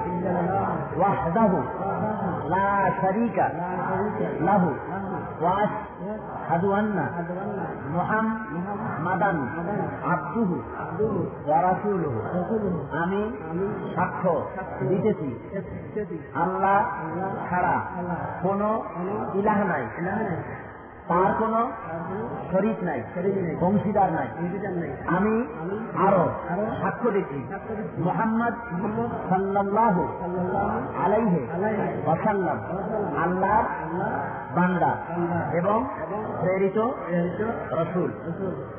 ওয়াহদাহু লা শারীকা লাহু ওয়া আশহাদু আন্না মুহাম্মাদান আবদুহু ওয়া রাসূলুহু। আমি সাক্ষ্য দিতেছি, আল্লাহ ছাড়া কোন ইলাহ নাই। তার কোন শরীর নাই। বংশীদার নাই। আমি আরও সাক্ষ্য দিচ্ছি। মোহাম্মদ সাল্লাহ আলাইহে ওয়াসাল্লাম আল্লাহর বান্দা এবং প্রেরিত রসুল।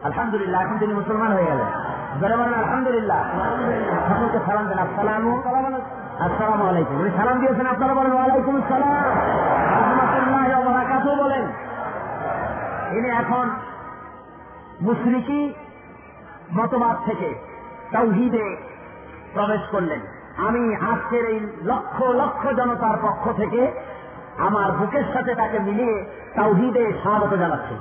আলহামদুলিল্লাহ এখন তিনি মুসলমান হয়ে গেলেন। বলেন আলহামদুলিল্লাহ। সকলকে সালাম দেন আসসালাম আসসালাম আলাইকুম। উনি সালাম দিয়েছেন আপনারা বলেন ওয়ালাইকুম আসসালাম। রহমতুল্লাহ বলেন। ইনি এখন মুশরিকি মতবাদ থেকে তৌহিদে প্রবেশ করলেন। আমি আজকের এই লক্ষ লক্ষ জনতার পক্ষ থেকে আমার বুকের সাথে তাকে মিলিয়ে তাওহিদে স্বাগত জানাচ্ছি।